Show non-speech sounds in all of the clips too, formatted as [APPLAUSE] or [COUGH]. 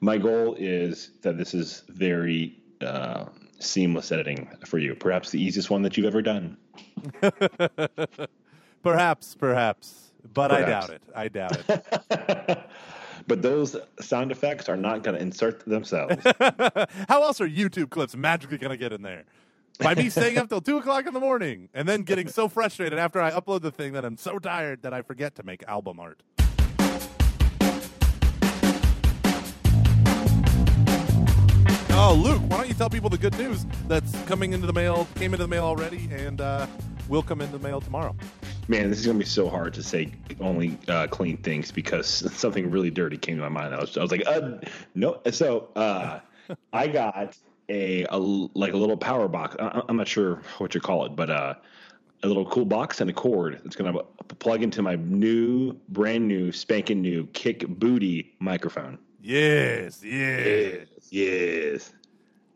My goal is that this is very uh, seamless editing for you. Perhaps the easiest one that you've ever done. [LAUGHS] perhaps, perhaps, but I doubt it. I doubt it. [LAUGHS] but those sound effects are not going to insert themselves. [LAUGHS] How else are YouTube clips magically going to get in there? By me staying up till two o'clock in the morning and then getting so frustrated after I upload the thing that I'm so tired that I forget to make album art. Oh, Luke, why don't you tell people the good news that's coming into the mail, came into the mail already, and uh, will come into the mail tomorrow? Man, this is going to be so hard to say only uh, clean things because [LAUGHS] something really dirty came to my mind. I was, I was like, uh, no. So uh, I got a like a little power box. I, I'm not sure what you call it, but uh, a little cool box and a cord that's going to plug into my new, brand new, spanking new Kick Booty microphone. Yes, yes. yes.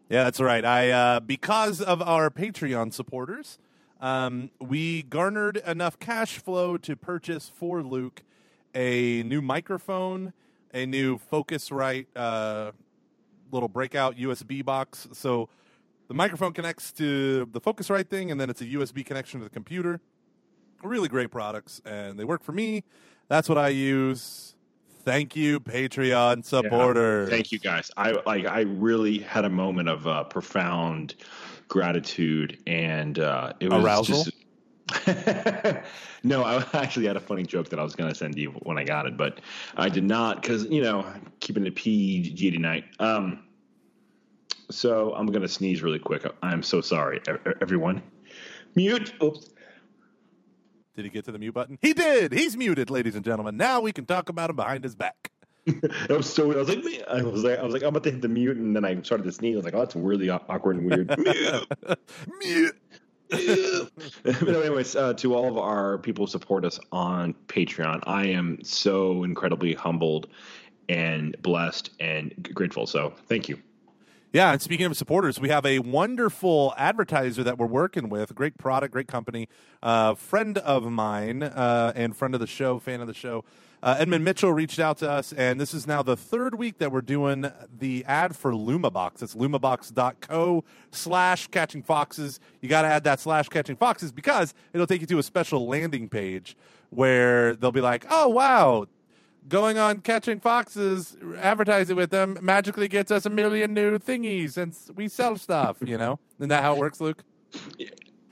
Yeah, that's right. I uh, because of our Patreon supporters, um, we garnered enough cash flow to purchase for Luke a new microphone, a new Focusrite uh, little breakout USB box. So the microphone connects to the Focusrite thing, and then it's a USB connection to the computer. Really great products, and they work for me. That's what I use. Thank you, Patreon supporters. Thank you guys. I like I really had a moment of uh, profound gratitude and uh, it was Arousal? just [LAUGHS] no, I [LAUGHS] actually had a funny joke that I was going to send you when I got it, but I did not because you know keeping it PG tonight. Um, so I'm going to sneeze really quick. I'm so sorry, everyone. Mute. Oops. Did he get to the mute button? He did. He's muted, ladies and gentlemen. Now we can talk about him behind his back. [LAUGHS] I was so I was like I was like I was like I'm about to hit the mute and then I started to sneeze. I was like oh that's really awkward and weird. [LAUGHS] [LAUGHS] Mute. Mute. but anyways, uh, to all of our people who support us on Patreon, I am so incredibly humbled and blessed and grateful. So thank you. Yeah, and speaking of supporters, we have a wonderful advertiser that we're working with. Great product, great company. Uh, friend of mine uh, and friend of the show, fan of the show. Uh, Edmund Mitchell reached out to us, and this is now the third week that we're doing the ad for LumaBox. It's lumabox.co slash catching foxes. You got to add that slash catching foxes because it'll take you to a special landing page where they'll be like, oh, wow, going on catching foxes, advertising with them magically gets us a million new thingies and we sell stuff, you know? Isn't that how it works, Luke?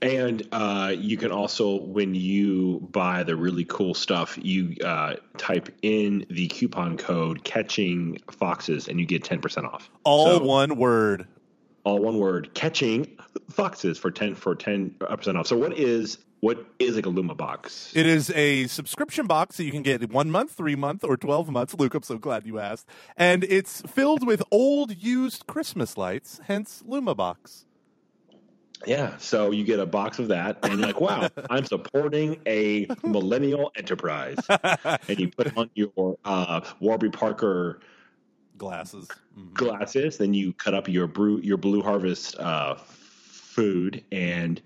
And uh, you can also, when you buy the really cool stuff, you uh, type in the coupon code "catching foxes" and you get ten percent off. All So- one word. All one word catching foxes for 10 for 10 percent off so what is what is like a luma box It is a subscription box that you can get one month, three month, or 12 months. Luke, I'm so glad you asked. And it's filled with old used Christmas lights, hence Luma Box. yeah so you get a box of that and you're like wow [LAUGHS] i'm supporting a millennial enterprise [LAUGHS] and you put on your uh warby parker Glasses. Mhm. glasses then you cut up your brew your blue harvest uh food and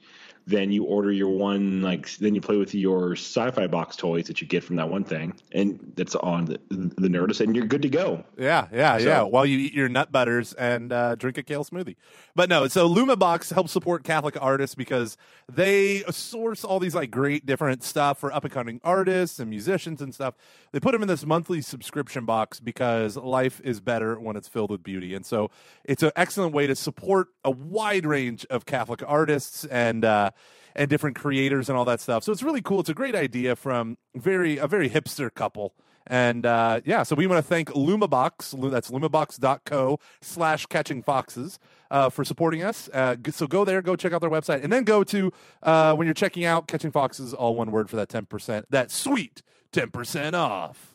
then you order your one like then you play with your sci-fi box toys that you get from that one thing and that's on the, the nerdist and you're good to go Yeah, yeah, So- yeah. While you eat your nut butters and uh, drink a kale smoothie. But no, so LumaBox helps support Catholic artists because they source all these like great different stuff for up and coming artists and musicians and stuff. They put them in this monthly subscription box because life is better when it's filled with beauty. And so it's an excellent way to support a wide range of Catholic artists and uh, and different creators and all that stuff. So it's really cool. It's a great idea from very a very hipster couple. And uh, yeah, so we want to thank LumaBox. Lu- That's lumabox.co slash catching foxes uh, for supporting us. Uh, so go there, go check out their website, and then go to uh, when you're checking out catching foxes, all one word for that 10%, that sweet 10% off.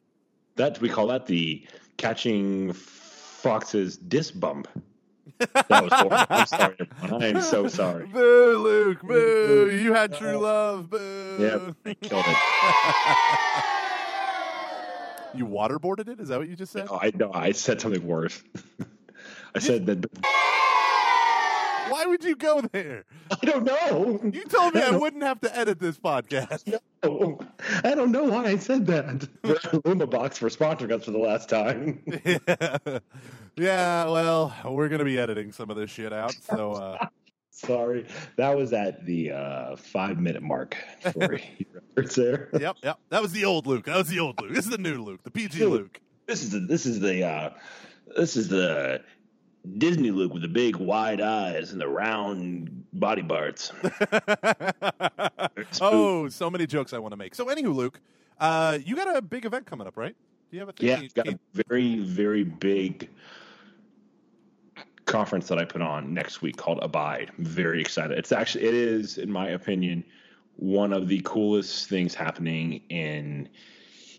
That we call that the catching foxes disc bump. That was horrible. I'm sorry, everyone. I am so sorry. Boo, Luke, boo. You had true love, boo. Yeah, I killed it. [LAUGHS] You waterboarded it? Is that what you just said? No, I know. I said something worse. [LAUGHS] I said that. Why would you go there? I don't know. You told me I, I wouldn't have to edit this podcast. No, I don't know why I said that. Luma Box for sponsoring us for the last time. yeah. [LAUGHS] yeah, well, we're going to be editing some of this shit out. So, uh, [LAUGHS] Sorry, that was at the uh, five minute mark for [LAUGHS] your there. yep, yep. That was the old Luke. That was the old Luke. This is the new Luke, the PG. Luke. This is the this is the uh, this is the Disney look with the big wide eyes and the round body parts. [LAUGHS] oh, so many jokes I want to make. So, anywho, Luke, uh, you got a big event coming up, right? Do you have a thing? Yeah, you- got a very very big conference that I put on next week called Abide. I'm very excited. It's actually it is in my opinion one of the coolest things happening in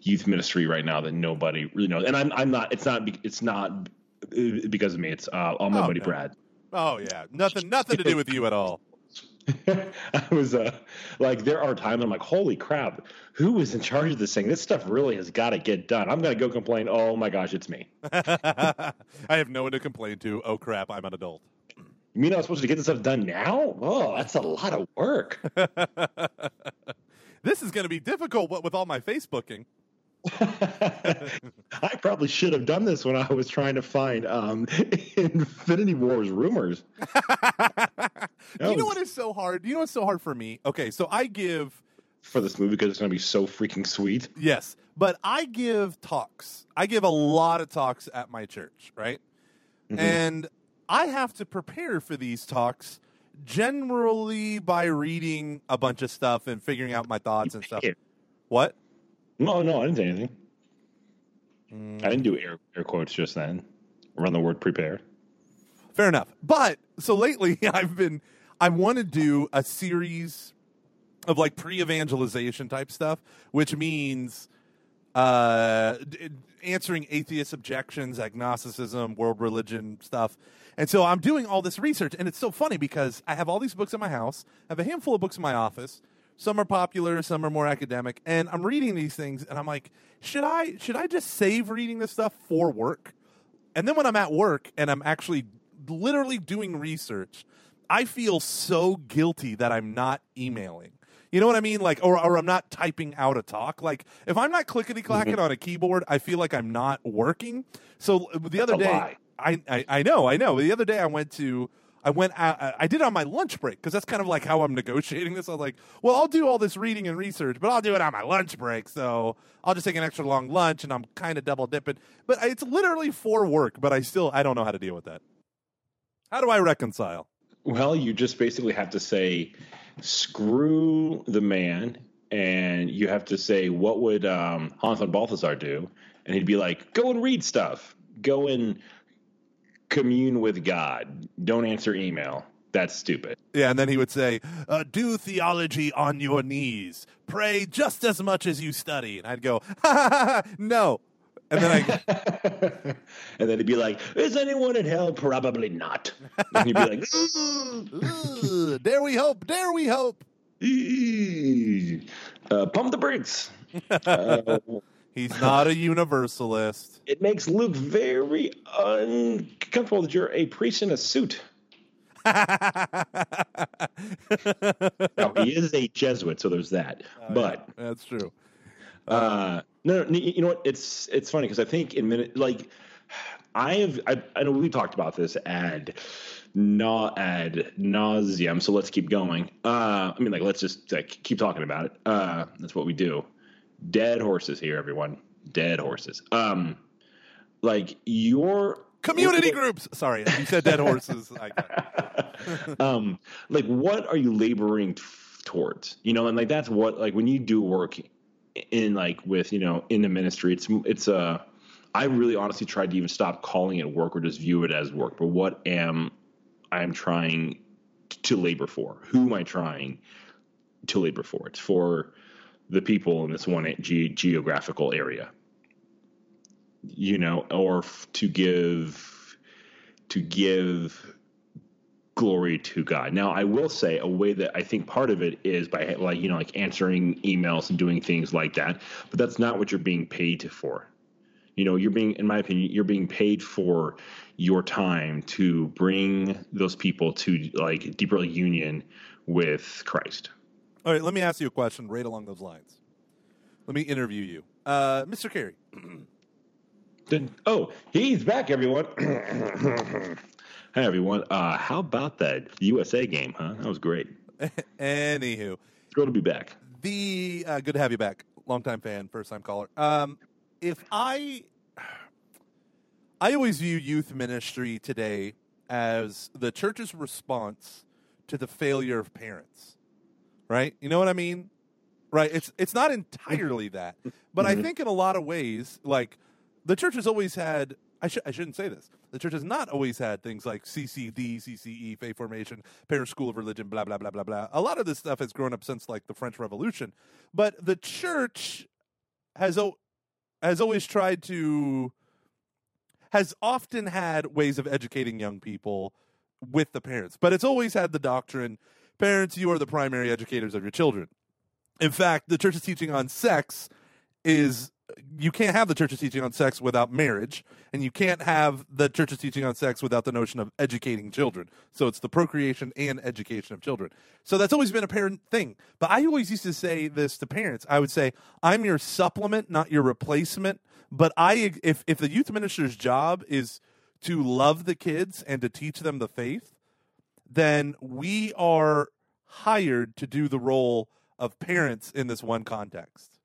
youth ministry right now that nobody really knows. And I'm I'm not it's not it's not because of me. It's uh, all my Oh, buddy no. Brad. Oh yeah, nothing, nothing to do with you at all. [LAUGHS] I was uh, like, there are times I'm like, holy crap, who is in charge of this thing? This stuff really has got to get done. I'm gonna go complain. Oh my gosh, it's me. [LAUGHS] I have no one to complain to. Oh crap, I'm an adult. You mean I'm supposed to get this stuff done now? Oh, that's a lot of work. [LAUGHS] this is going to be difficult. What with all my Facebooking? [LAUGHS] I probably should have done this when I was trying to find um, [LAUGHS] Infinity Wars rumors. [LAUGHS] Do you know what is so hard? Do you know what's so hard for me? Okay, so I give for this movie because it's going to be so freaking sweet. yes, but I give talks. I give a lot of talks at my church, right? Mhm. And I have to prepare for these talks generally by reading a bunch of stuff and figuring out my thoughts and stuff. What? No, no, I didn't say anything. Mm. I didn't do air, air quotes just then. Run the word prepare. Fair enough. But so lately, [LAUGHS] I've been I want to do a series of like pre-evangelization type stuff, which means uh, answering atheist objections, agnosticism, world religion stuff. And so I'm doing all this research, and it's so funny because I have all these books in my house. I have a handful of books in my office. Some are popular, some are more academic, and I'm reading these things, and I'm like, should I should I just save reading this stuff for work? And then when I'm at work and I'm actually literally doing research, I feel so guilty that I'm not emailing. You know what I mean? Like, or, or I'm not typing out a talk. Like, if I'm not clickety clacking mm-hmm. on a keyboard, I feel like I'm not working. So uh, the other a day. I, I I know, I know. The other day, I went to. I went. I, I did it on my lunch break because that's kind of like how I'm negotiating this. I was like, well, I'll do all this reading and research, but I'll do it on my lunch break. So I'll just take an extra long lunch, and I'm kind of double dipping. But it's literally for work. But I still I don't know how to deal with that. How do I reconcile? Well, you just basically have to say, screw the man, and you have to say, what would um, Hans von Balthasar do? And he'd be like, go and read stuff. Go and commune with God. Don't answer email. That's stupid. Yeah, and then he would say, uh, "Do theology on your knees. Pray just as much as you study." And I'd go, ha, ha, ha, ha, "No." And then I, [LAUGHS] and then he'd be like, is anyone in hell? Probably not. And he'd be like, [LAUGHS] "Ugh, dare we hope? Dare we hope? [LAUGHS] Uh, pump the brakes. Uh, He's not a universalist. [LAUGHS] it makes Luke very uncomfortable that you're a priest in a suit. [LAUGHS] Now, he is a Jesuit, so there's that. but That's true. uh, no, no, you know what? It's it's funny because I think in minute like I have I, I know we talked about this ad not ad nauseum. So let's keep going. Uh, I mean, like let's just like, keep talking about it. Uh, that's what we do. Dead horses here, everyone. Dead horses. Um, like your Community groups. Sorry, you said dead horses. [LAUGHS] Um, like what are you laboring t- towards? You know, and like that's what like when you do work in like with you know in the ministry, it's it's uh, I really honestly tried to even stop calling it work or just view it as work. But what am I am trying to labor for? Who am I trying to labor for? It's for the people in this one ge- geographical area you know, or f- to give to give glory to God. Now, I will say a way that I think part of it is by like you know like answering emails and doing things like that, but that's not what you're being paid for. You know, you're being, in my opinion, you're being paid for your time to bring those people to like deeper union with Christ. All right, let me ask you a question right along those lines. Let me interview you, uh, Mr. Carey. [CLEARS THROAT] Oh, he's back, everyone. [CLEARS THROAT] Hi, everyone. Uh, how about that USA game, huh? That was great. [LAUGHS] Anywho, It's good to be back. the uh, good to have you back, longtime fan, first time caller. Um, if I, I always view youth ministry today as the church's response to the failure of parents. Right? You know what I mean? Right? It's it's not entirely that, but I mm-hmm. think in a lot of ways, like the church has always had. I, sh- I shouldn't say this. The church has not always had things like CCD, CCE, faith formation, Parish School of Religion, blah blah blah blah blah. A lot of this stuff has grown up since like the French Revolution, but the church has o- has always tried to has often had ways of educating young people with the parents, but it's always had the doctrine: parents, you are the primary educators of your children. In fact, the church's teaching on sex is you can't have the church's teaching on sex without marriage, and you can't have the church's teaching on sex without the notion of educating children. So it's the procreation and education of children. So that's always been a parent thing. But I always used to say this to parents. I would say, "I'm your supplement, not your replacement." But I, if if the youth minister's job is to love the kids and to teach them the faith, then we are hired to do the role of parents in this one context.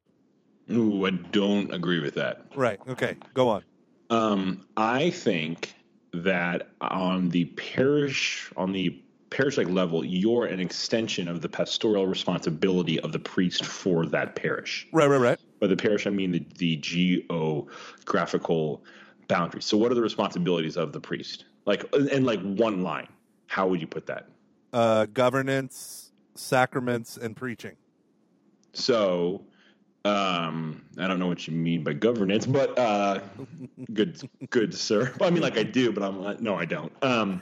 Ooh, I don't agree with that. Right. Okay. Go on. Um, I think that on the parish, on the parish like level, you're an extension of the pastoral responsibility of the priest for that parish. Right. Right. Right. By the parish, I mean the, the geographical boundaries. So, what are the responsibilities of the priest? Like, in like one line, how would you put that? Uh, governance, sacraments, and preaching. So, um, I don't know what you mean by governance, but uh, [LAUGHS] good, good sir. I mean, like I do, but I'm like, no, I don't. Um,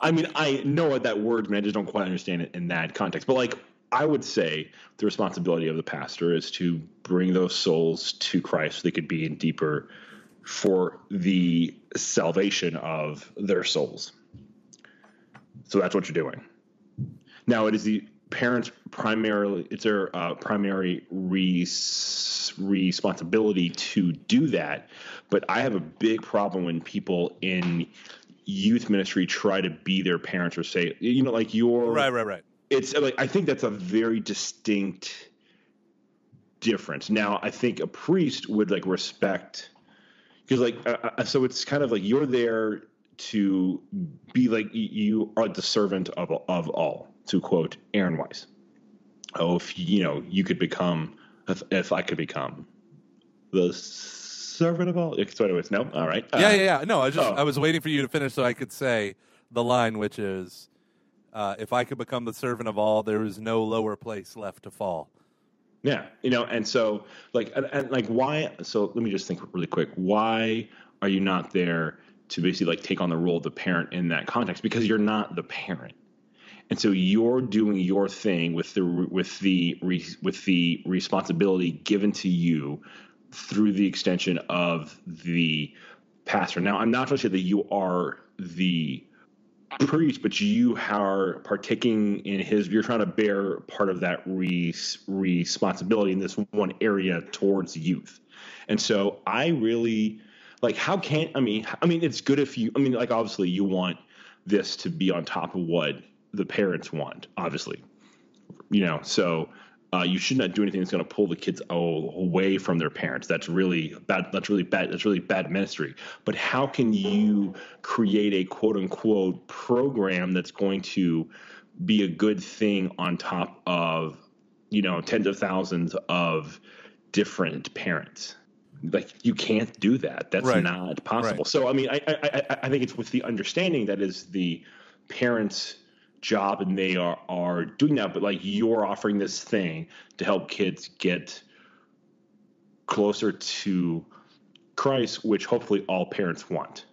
I mean, I know what that word means. I just don't quite understand it in that context. But like, I would say the responsibility of the pastor is to bring those souls to Christ so they could be in deeper for the salvation of their souls. So that's what you're doing. Now, it is the parents' primarily it's their uh, primary res- responsibility to do that. But I have a big problem when people in youth ministry try to be their parents or say, you know, like you're Right. Right. Right. it's like I think that's a very distinct difference. Now, I think a priest would like respect because like uh, uh, so it's kind of like you're there to be like you are the servant of of all. To quote Aaron Weiss, "Oh, if you know you could become if, if I could become the servant of all." So, anyways, no, all right, Yeah. Uh, Yeah. Yeah. No, I just oh. I was waiting for you to finish so I could say the line, which is, uh, "If I could become the servant of all, there is no lower place left to fall." Yeah, you know, and so like and, and like why? So let me just think really quick. Why are you not there to basically like take on the role of the parent in that context? Because you're not the parent, and so you're doing your thing with the with the with the responsibility given to you through the extension of the pastor. Now, I'm not trying to say that you are the priest, but you are partaking in his. You're trying to bear part of that res, responsibility in this one area towards youth, and so I really like. How can I mean? I mean, it's good if you. I mean, like obviously you want this to be on top of what the parents want. Obviously, you know. So uh, you should not do anything that's going to pull the kids away from their parents. That's really bad. That's really bad. That's really bad ministry. But how can you create a quote unquote program that's going to be a good thing on top of you know tens of thousands of different parents? Like you can't do that. That's Right. not possible. Right. So I mean, I, I I I think it's with the understanding that is the parents' job and they are are doing that, but like you're offering this thing to help kids get closer to Christ, which hopefully all parents want.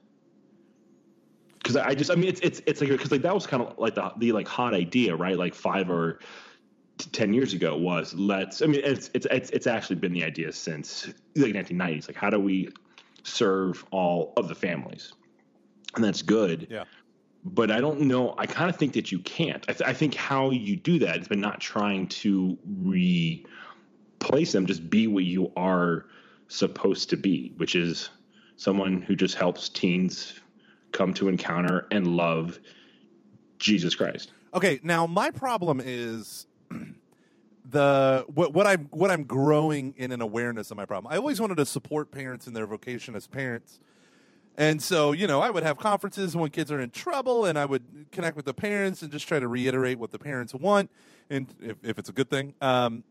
Because I just, I mean, it's it's it's like because like that was kind of like the the like hot idea, right? Like five or t- ten years ago was let's. I mean, it's it's it's it's actually been the idea since like 1990s. Like, how do we serve all of the families, and that's good. Yeah. But I don't know. I kind of think that you can't. I, th- I think how you do that is by not trying to replace them. Just be what you are supposed to be, which is someone who just helps teens come to encounter and love Jesus Christ. Okay, now my problem is the what, what I'm what I'm growing in an awareness of my problem. I always wanted to support parents in their vocation as parents. And so, you know, I would have conferences when kids are in trouble and I would connect with the parents and just try to reiterate what the parents want and if, if it's a good thing. Um,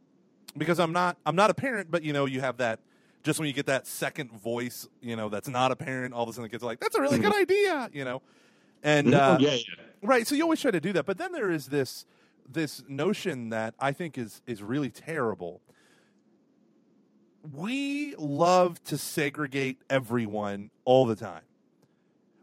because I'm not I'm not a parent, but you know, you have that just when you get that second voice, you know, that's not a parent, all of a sudden the kids are like, That's a really good idea, you know. And uh, yeah, yeah. Right. So you always try to do that, but then there is this this notion that I think is is really terrible. We love to segregate everyone all the time.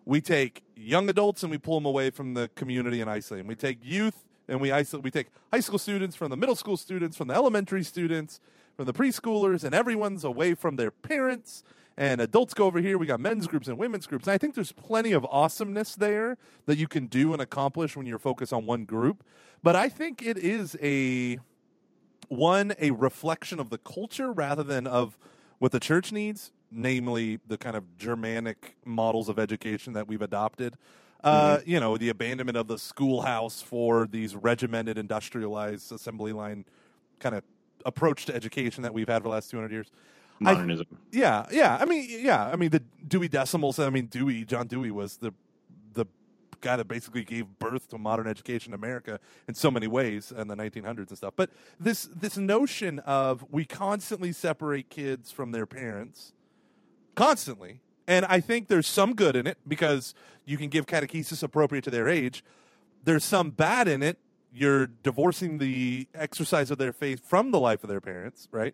We take young adults and we pull them away from the community and isolate them. We take youth and we isolate. We take high school students from the middle school students, from the elementary students, from the preschoolers, and everyone's away from their parents and adults go over here. We got men's groups and women's groups. And I think there's plenty of awesomeness there that you can do and accomplish when you're focused on one group. But I think it is a one a reflection of the culture rather than of what the church needs, namely the kind of Germanic models of education that we've adopted. Uh, mm-hmm. You know, the abandonment of the schoolhouse for these regimented, industrialized assembly line kind of approach to education that we've had for the last 200 years modernism. I, yeah, yeah. I mean, yeah. I mean, the Dewey Decimals. I mean, Dewey, John Dewey was the the guy that basically gave birth to modern education in America in so many ways in the 1900s and stuff. But this this notion of we constantly separate kids from their parents, constantly, and I think there's some good in it because you can give catechesis appropriate to their age. There's some bad in it. You're divorcing the exercise of their faith from the life of their parents, right?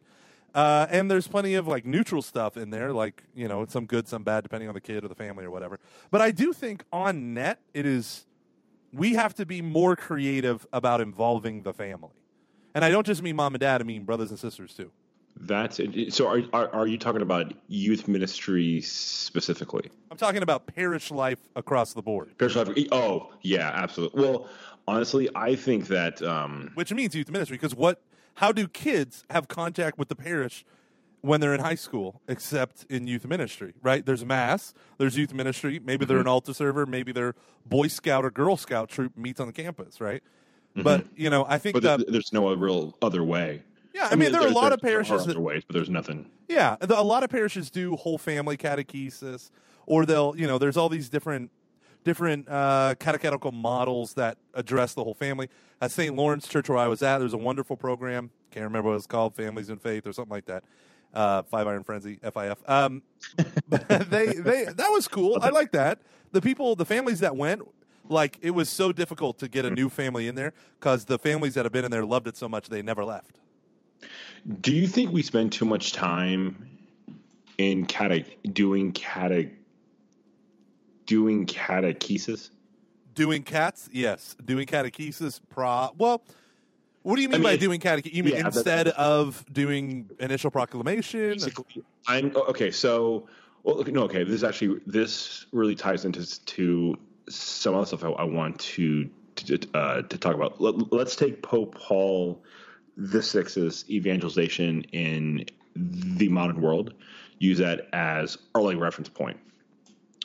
Uh, and there's plenty of like neutral stuff in there, like you know, some good, some bad, depending on the kid or the family or whatever. But I do think on net, it is we have to be more creative about involving the family, and I don't just mean mom and dad; I mean brothers and sisters too. That's it. So, are, are, are you talking about youth ministry specifically? I'm talking about parish life across the board. Parish life. Oh, yeah, absolutely. Well, honestly, I think that um, which means youth ministry because what how do kids have contact with the parish when they're in high school, except in youth ministry, right? There's mass, there's youth ministry. Maybe they're mm-hmm. an altar server, maybe their Boy Scout or Girl Scout troop meets on the campus, right? Mm-hmm. But you know, I think but there's no real other way. Yeah, I, I mean, mean, there are a lot of parishes there that ways, but there's nothing. Yeah, a lot of parishes do whole family catechesis, or they'll, you know, there's all these different different uh, catechetical models that address the whole family. At St. Lawrence Church, where I was at, there's a wonderful program. Can't remember what it's called, Families in Faith or something like that. Uh, Five Iron Frenzy, FIF. Um, [LAUGHS] they, they, that was cool. I like that. The people, the families that went, like it was so difficult to get a new family in there because the families that have been in there loved it so much they never left. Do you think we spend too much time in cate- doing cate- doing catechesis? Doing cats, yes. Doing catechesis, pro. Well, what do you mean I mean, by doing catechesis? You mean yeah, instead of doing initial proclamation? I'm okay. So, well, no, okay. This actually this really ties into to some other stuff I, I want to to, uh, to talk about. Let, us take Pope Paul the Sixth's evangelization in the modern world. Use that as our like reference point.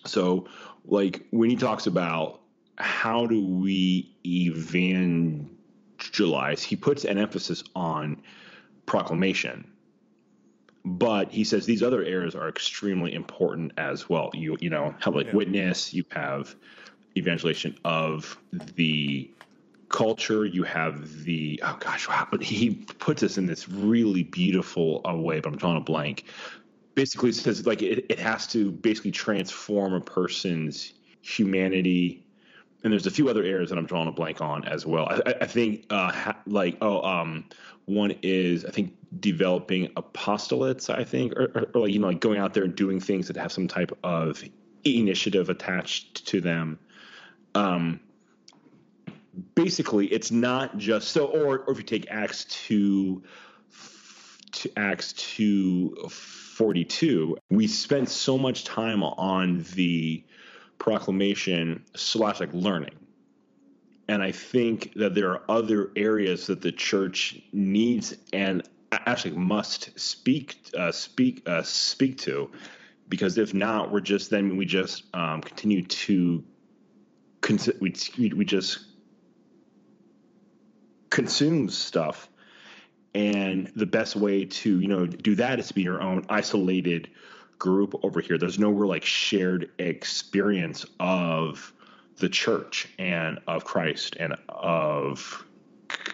So, like when he talks about how do we evangelize, he puts an emphasis on proclamation. But he says these other areas are extremely important as well. You you know have like yeah. witness, you have evangelization of the culture. You have the oh gosh, wow, but he puts us in this really beautiful uh, way, but I'm drawing a blank basically says like it, it has to basically transform a person's humanity and there's a few other areas that I'm drawing a blank on as well. I, I think uh, ha, like oh um, one is I think developing apostolates. I think or, or, or, like you know like going out there and doing things that have some type of initiative attached to them. Um, basically, it's not just so. Or or if you take Acts two, to Acts two 42, we spent so much time on the proclamation slash like learning. And I think that there are other areas that the church needs and actually must speak uh, speak uh, speak to, because if not, we're just then we just um, continue to cons- we we just consume stuff and the best way to you know do that is to be your own isolated group over here there's no real like shared experience of the church and of christ and of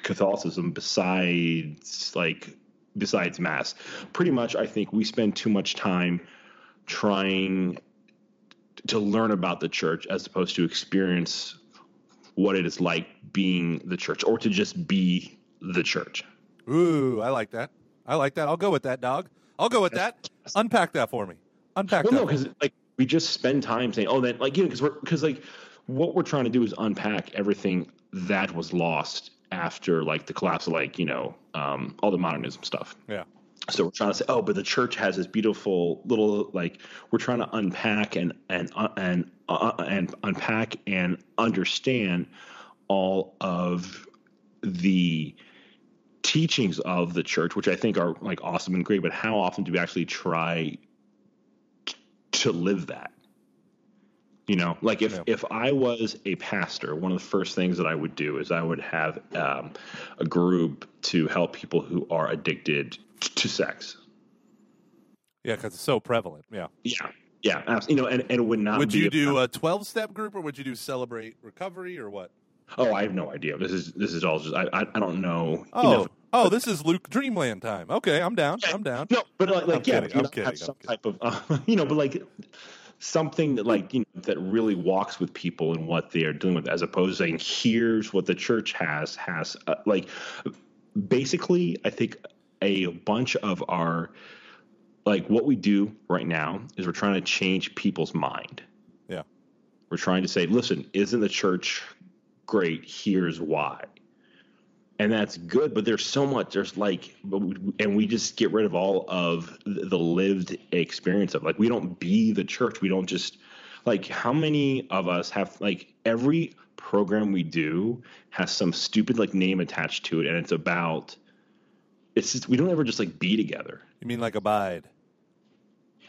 catholicism besides like besides mass pretty much i think we spend too much time trying to learn about the church as opposed to experience what it is like being the church or to just be the church Ooh, I like that. I like that. I'll go with that, dog. I'll go with that. Unpack that for me. Unpack well, that. no, because like we just spend time saying, oh, then like you know, because we're because like what we're trying to do is unpack everything that was lost after like the collapse of like you know um, all the modernism stuff. Yeah. So we're trying to say, oh, but the church has this beautiful little like we're trying to unpack and and uh, and uh, and unpack and understand all of the teachings of the church, which I think are like awesome and great, but how often do we actually try to live that? You know, like if, Yeah. if I was a pastor, one of the first things that I would do is I would have um, a group to help people who are addicted to sex. Yeah, because it's so prevalent. Yeah. Yeah. Yeah. You know, and, and it would not Would you do a 12 step group or would you do celebrate recovery or what? Oh, I have no idea. This is this is all just I I, I don't know. Oh, enough. oh, this is Luke Dreamland time. Okay, I'm down. I'm down. No, but like, like yeah, kidding, you know, kidding, have some type of uh, [LAUGHS] you know, but like something that like you know that really walks with people and what they are doing with, as opposed to saying here's what the church has has uh, like basically I think a bunch of our like what we do right now is we're trying to change people's mind. Yeah. We're trying to say, listen, isn't the church great? Here's why. And that's good, but there's so much. There's like, and we just get rid of all of the lived experience of like we don't be the church. We don't just like how many of us have like every program we do has some stupid like name attached to it, and it's about. It's just we don't ever just like be together. You mean like abide? [LAUGHS]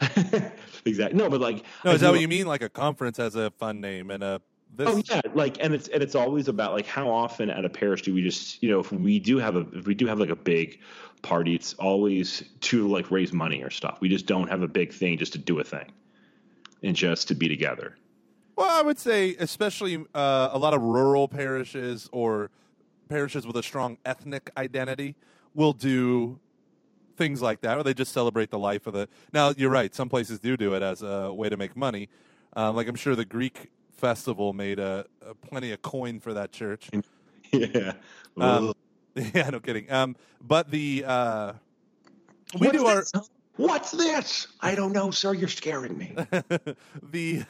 exactly. No, but like No, I is that do- what you mean? Like a conference has a fun name and a this? Oh yeah, like and it's and it's always about like how often at a parish do we just you know if we do have a if we do have like a big party, it's always to like raise money or stuff. We just don't have a big thing just to do a thing and just to be together. Well, I would say, especially uh, a lot of rural parishes or parishes with a strong ethnic identity will do things like that, where they just celebrate the life of the. Now, you're right. Some places do do it as a way to make money. Uh, like I'm sure the Greek festival made a, a plenty of coin for that church. [LAUGHS] yeah. Um, [LAUGHS] yeah, no kidding. Um, but the uh, we What's do our this? What's this? I don't know, sir. You're scaring me. [LAUGHS] the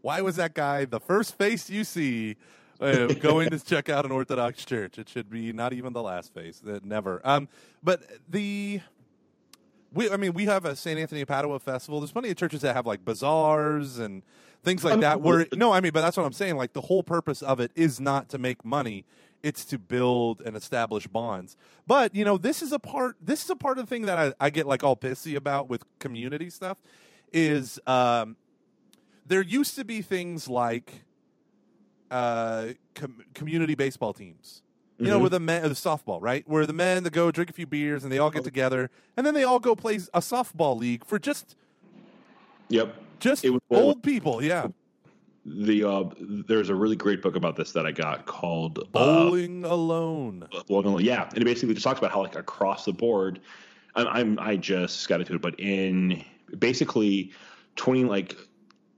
why was that guy the first face you see uh, going to check out an Orthodox church? It should be not even the last face. Uh, never. Um, but the we, I mean, we have a St. Anthony of Padua festival. There's plenty of churches that have like bazaars and things like that. Where no, I mean, but that's what I'm saying. Like the whole purpose of it is not to make money; it's to build and establish bonds. But you know, this is a part. This is a part of the thing that I, I get like all pissy about with community stuff. Is um, there used to be things like uh, com- community baseball teams. You know, Mhm. where the men, the softball, right? Where the men that go drink a few beers and they all get together, and then they all go play a softball league for just Yep. Just It was- old people. Yeah, The uh, there's a really great book about this that I got called uh, bowling alone. well, no, yeah, and it basically just talks about how like across the board, I'm, I'm I just got into it, but in basically twenty like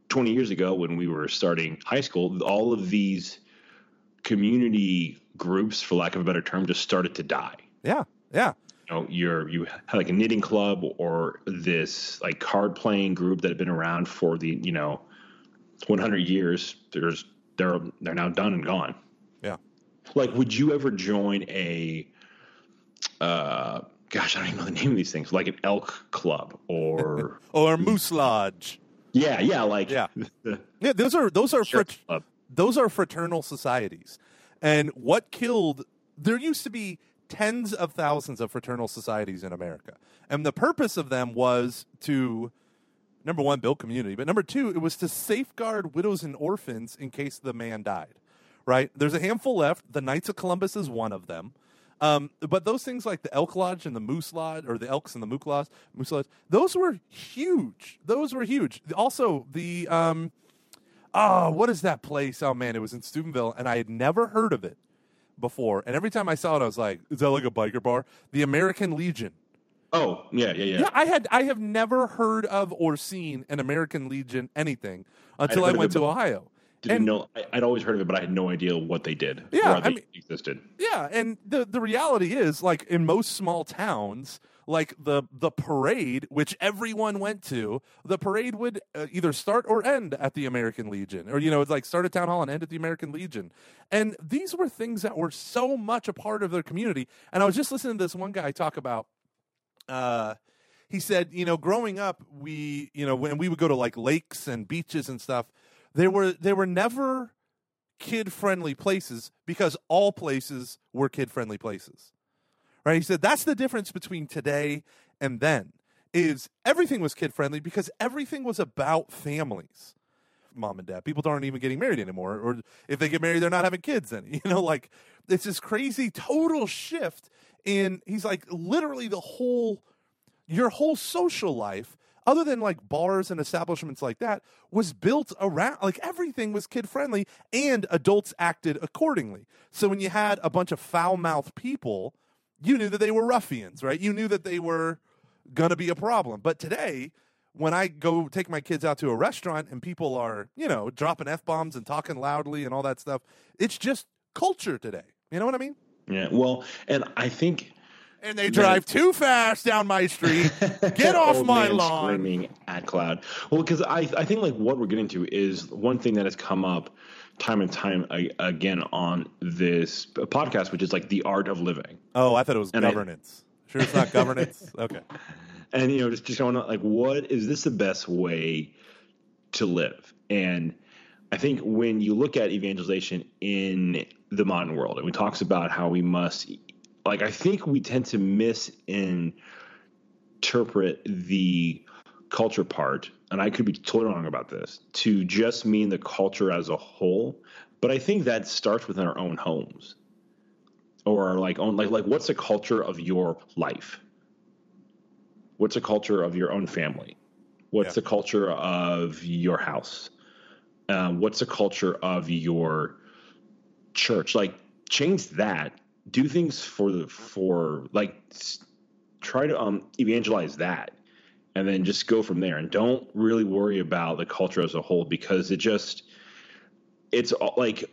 twenty years ago when we were starting high school, all of these community groups, for lack of a better term, just started to die. Yeah, yeah, know, you're you had like a knitting club or this like card playing group that had been around for the you know 100 years. There's they're they're now done and gone. yeah. Like, would you ever join a uh, gosh, I don't even know the name of these things, like an elk club or [LAUGHS] or Moose Lodge. Yeah, yeah, like yeah, [LAUGHS] yeah. Those are those are frat- those are fraternal societies, and what killed? There used to be tens of thousands of fraternal societies in America, and the purpose of them was to number one build community, but number two, it was to safeguard widows and orphans in case the man died. Right? There's a handful left. The Knights of Columbus is one of them. Um, but those things like the Elk Lodge and the Moose Lodge, or the Elks and the Moose Lodge, Moose Lodge, those were huge. Those were huge. Also, the um, oh, what is that place? Oh man, it was in Steubenville, and I had never heard of it before. And every time I saw it, I was like, "Is that like a biker bar?" The American Legion. Oh yeah, yeah, yeah. Yeah, I had I have never heard of or seen an American Legion anything until I, I went to Ohio didn't and, know. I, would always heard of it, but I had no idea what they did. Yeah, they I mean, existed. Yeah, and the the reality is, like in most small towns, like the the parade, which everyone went to, the parade would uh, either start or end at the American Legion, or you know, it's like start at town hall and end at the American Legion. And these were things that were so much a part of their community. And I was just listening to this one guy talk about. Uh, he said, you know, growing up, we, you know, when we would go to like lakes and beaches and stuff, they were they were never kid friendly places because all places were kid friendly places. Right? He said that's the difference between today and then is everything was kid friendly because everything was about families. Mom and dad. People aren't even getting married anymore. Or if they get married, they're not having kids then. [LAUGHS] You know, like it's this crazy total shift in he's like literally the whole your whole social life other than like bars and establishments like that, was built around like everything was kid friendly and adults acted accordingly. So when you had a bunch of foul mouthed people, you knew that they were ruffians, right? You knew that they were gonna be a problem. But today, when I go take my kids out to a restaurant and people are, you know, dropping F bombs and talking loudly and all that stuff, it's just culture today. You know what I mean? Yeah. Well, and I think and they drive too fast down my street. [LAUGHS] Get off my lawn! Screaming at cloud. Well, because I I think like what we're getting to is one thing that has come up time and time again on this podcast, which is like the art of living. Oh, I thought it was and governance. I, sure, it's not governance. Okay. [LAUGHS] And you know, just just going like, what is this the best way to live? And I think when you look at evangelization in the modern world, and we talks about how we must like I think we tend to misinterpret the culture part, and I could be totally wrong about this, to just mean the culture as a whole. But I think that starts within our own homes, or like own like like what's the culture of your life? What's the culture of your own family? What's yeah. the culture of your house? Um, what's the culture of your church? Like change that do things for the for like try to um evangelize that and then just go from there and don't really worry about the culture as a whole because it just it's like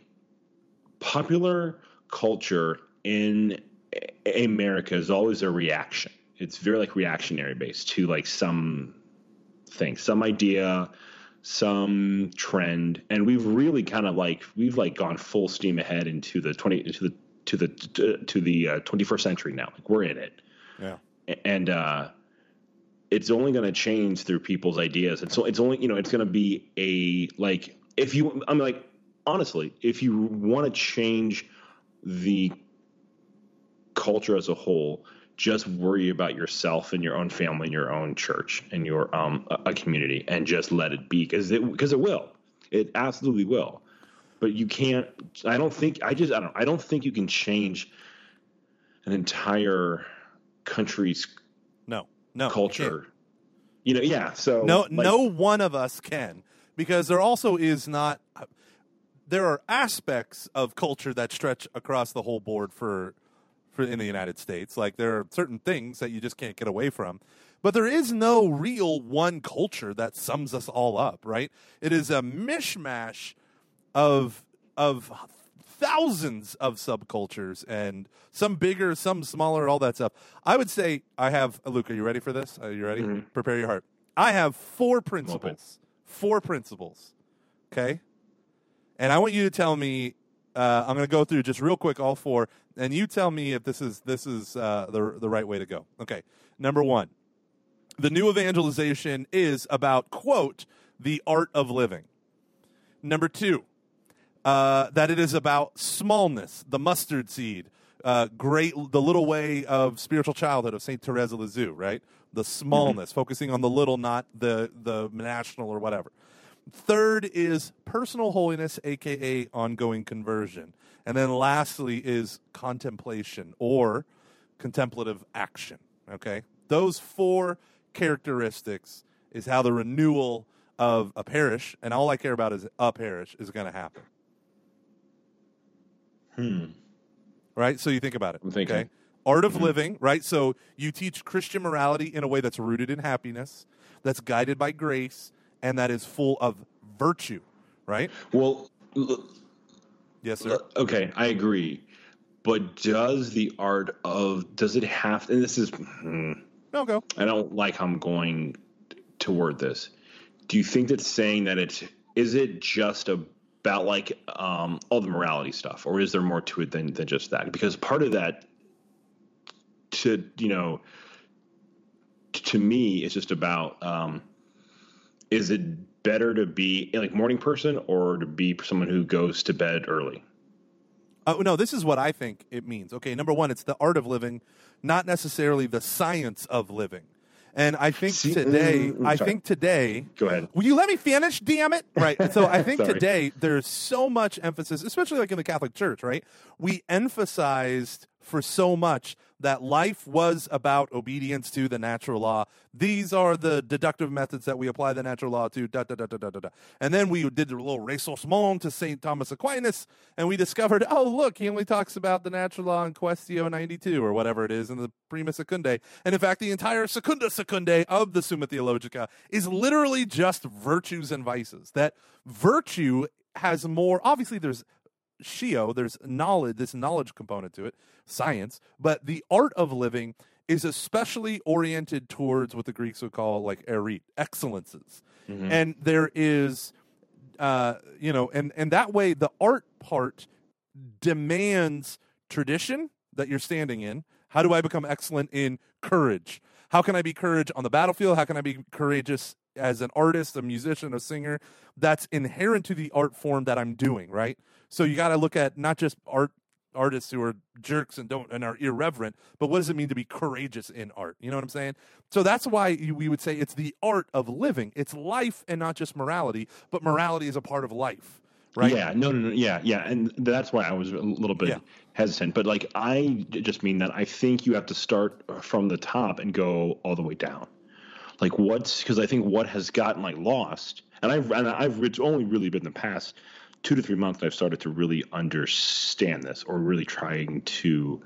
popular culture in America is always a reaction. It's very like reactionary based to like some thing, some idea, some trend, and we've really kind of like we've like gone full steam ahead into the twenty into the to the to, to the uh, 21st century now. Like we're in it. Yeah. And uh, it's only going to change through people's ideas. And so it's only you know it's going to be a like if you I'm like honestly if you want to change the culture as a whole just worry about yourself and your own family and your own church and your um a, community and just let it be because it because it will it absolutely will but you can't. I don't think. I just. I don't. I don't think you can change an entire country's no culture. You, you know. Yeah. So no. Like, no one of us can because there also is not. There are aspects of culture that stretch across the whole board for for in the United States. Like there are certain things that you just can't get away from. But there is no real one culture that sums us all up, right? It is a mishmash of of thousands of subcultures and some bigger, some smaller, all that stuff. I would say I have Luke. Are you ready for this? Are you ready? Mm-hmm. Prepare your heart. I have four principles. Four principles. Okay, and I want you to tell me. Uh, Uh, I'm going to go through just real quick all four, and you tell me if this is this is uh, the the right way to go. Okay, number one, the new evangelization is about quote the art of living. Number two, uh, that it is about smallness, the mustard seed, uh, great, the little way of spiritual childhood of Saint Therese of Lisieux, right? The smallness, focusing on the little, not the the national or whatever. Third is personal holiness, aka ongoing conversion, and then lastly is contemplation or contemplative action. Okay, those four characteristics is how the renewal of a parish, and all I care about is a parish, is going to happen. Hmm. Right? So you think about it. I'm thinking. Okay. Art of living, right? So you teach Christian morality in a way that's rooted in happiness, that's guided by grace, and that is full of virtue, right? Well, l- Yes, sir. l- okay, I agree. But does the art of does it have? And this is, hmm, No, go. I don't like how I'm going toward this. Do you think that saying that it's is it just about like um, all the morality stuff, or is there more to it than than just that? Because part of that, to you know, to me, is just about um, is it better to be like morning person or to be someone who goes to bed early? Uh, no, this is what I think it means. Okay, number one, it's the art of living, not necessarily the science of living. And I think See- today, mm, I think today, Go ahead. Will you let me finish? Damn it! Right. So I [LAUGHS] think today there's so much emphasis, especially like in the Catholic Church, right? We emphasized for so much that life was about obedience to the natural law. These are the deductive methods that we apply the natural law to. Da, da, da, da, da, da, da. And then we did the little ressourcement to St. Thomas Aquinas, and we discovered, oh, look, he only talks about the natural law in Quaestio 92 or whatever it is in the Prima Secundae. And in fact, the entire Secunda Secundae of the Summa Theologica is literally just virtues and vices. That virtue has more, obviously, there's Shio, there's knowledge, this knowledge component to it, science, but the art of living is especially oriented towards what the Greeks would call like arete, excellences. And there is uh, you know, and and that way the art part demands tradition that you're standing in. How do I become excellent in courage? How can I be courage on the battlefield? How can I be courageous as an artist, a musician, a singer? That's inherent to the art form that I'm doing, right? So you got to look at not just art artists who are jerks and don't and are irreverent, but what does it mean to be courageous in art? You know what I'm saying? So that's why we would say it's the art of living. It's life and not just morality, but morality is a part of life, right? Yeah, no, no, no, yeah, yeah, and that's why I was a little bit Yeah. hesitant. But like, I just mean that I think you have to start from the top and go all the way down. Like, what's because I think what has gotten like lost, and I've and I've it's only really been the past two to three months that I've started to really understand this, or really trying to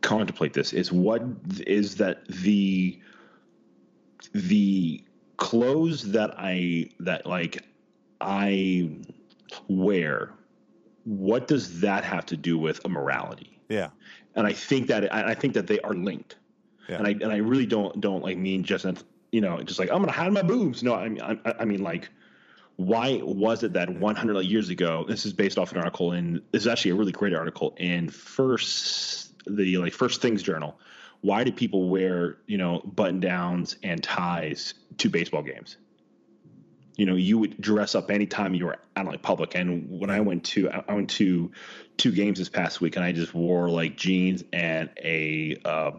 contemplate this. Is what is that the the clothes that I that like I wear, what does that have to do with a morality? Yeah. And I think that I I think that they are linked. Yeah. And I and I really don't don't like mean just you know just like I'm gonna hide my boobs. No, I mean I, I mean like why was it that 100 years ago? This is based off an article in. This is actually a really great article in First the like First Things Journal. Why do people wear you know button downs and ties to baseball games? you know you would dress up anytime you were out like public and when i went to i went to two games this past week and i just wore like jeans and a uh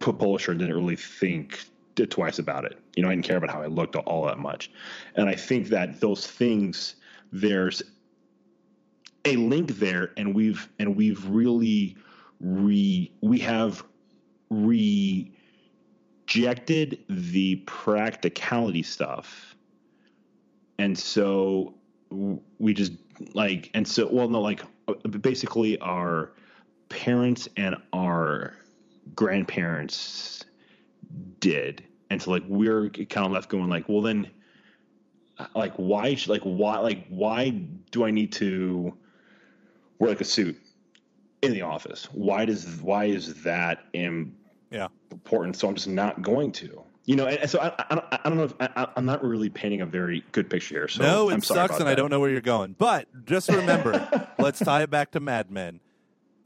p- polo shirt and didn't really think twice about it. You know i didn't care about how i looked all that much. And i think that those things there's a link there and we've and we've really re we have rejected the practicality stuff. And so we just like and so well no like basically our parents and our grandparents did and so like we're kind of left going like well then like why should like why like why do i need to wear like a suit in the office why does why is that im- Yeah. important, so I'm just not going to. You know, and, and so I, I, don't- I don't know if I, I'm not really painting a very good picture here. So no, I'm it sucks, and I don't know where you're going. But just remember, [LAUGHS] let's tie it back to Mad Men.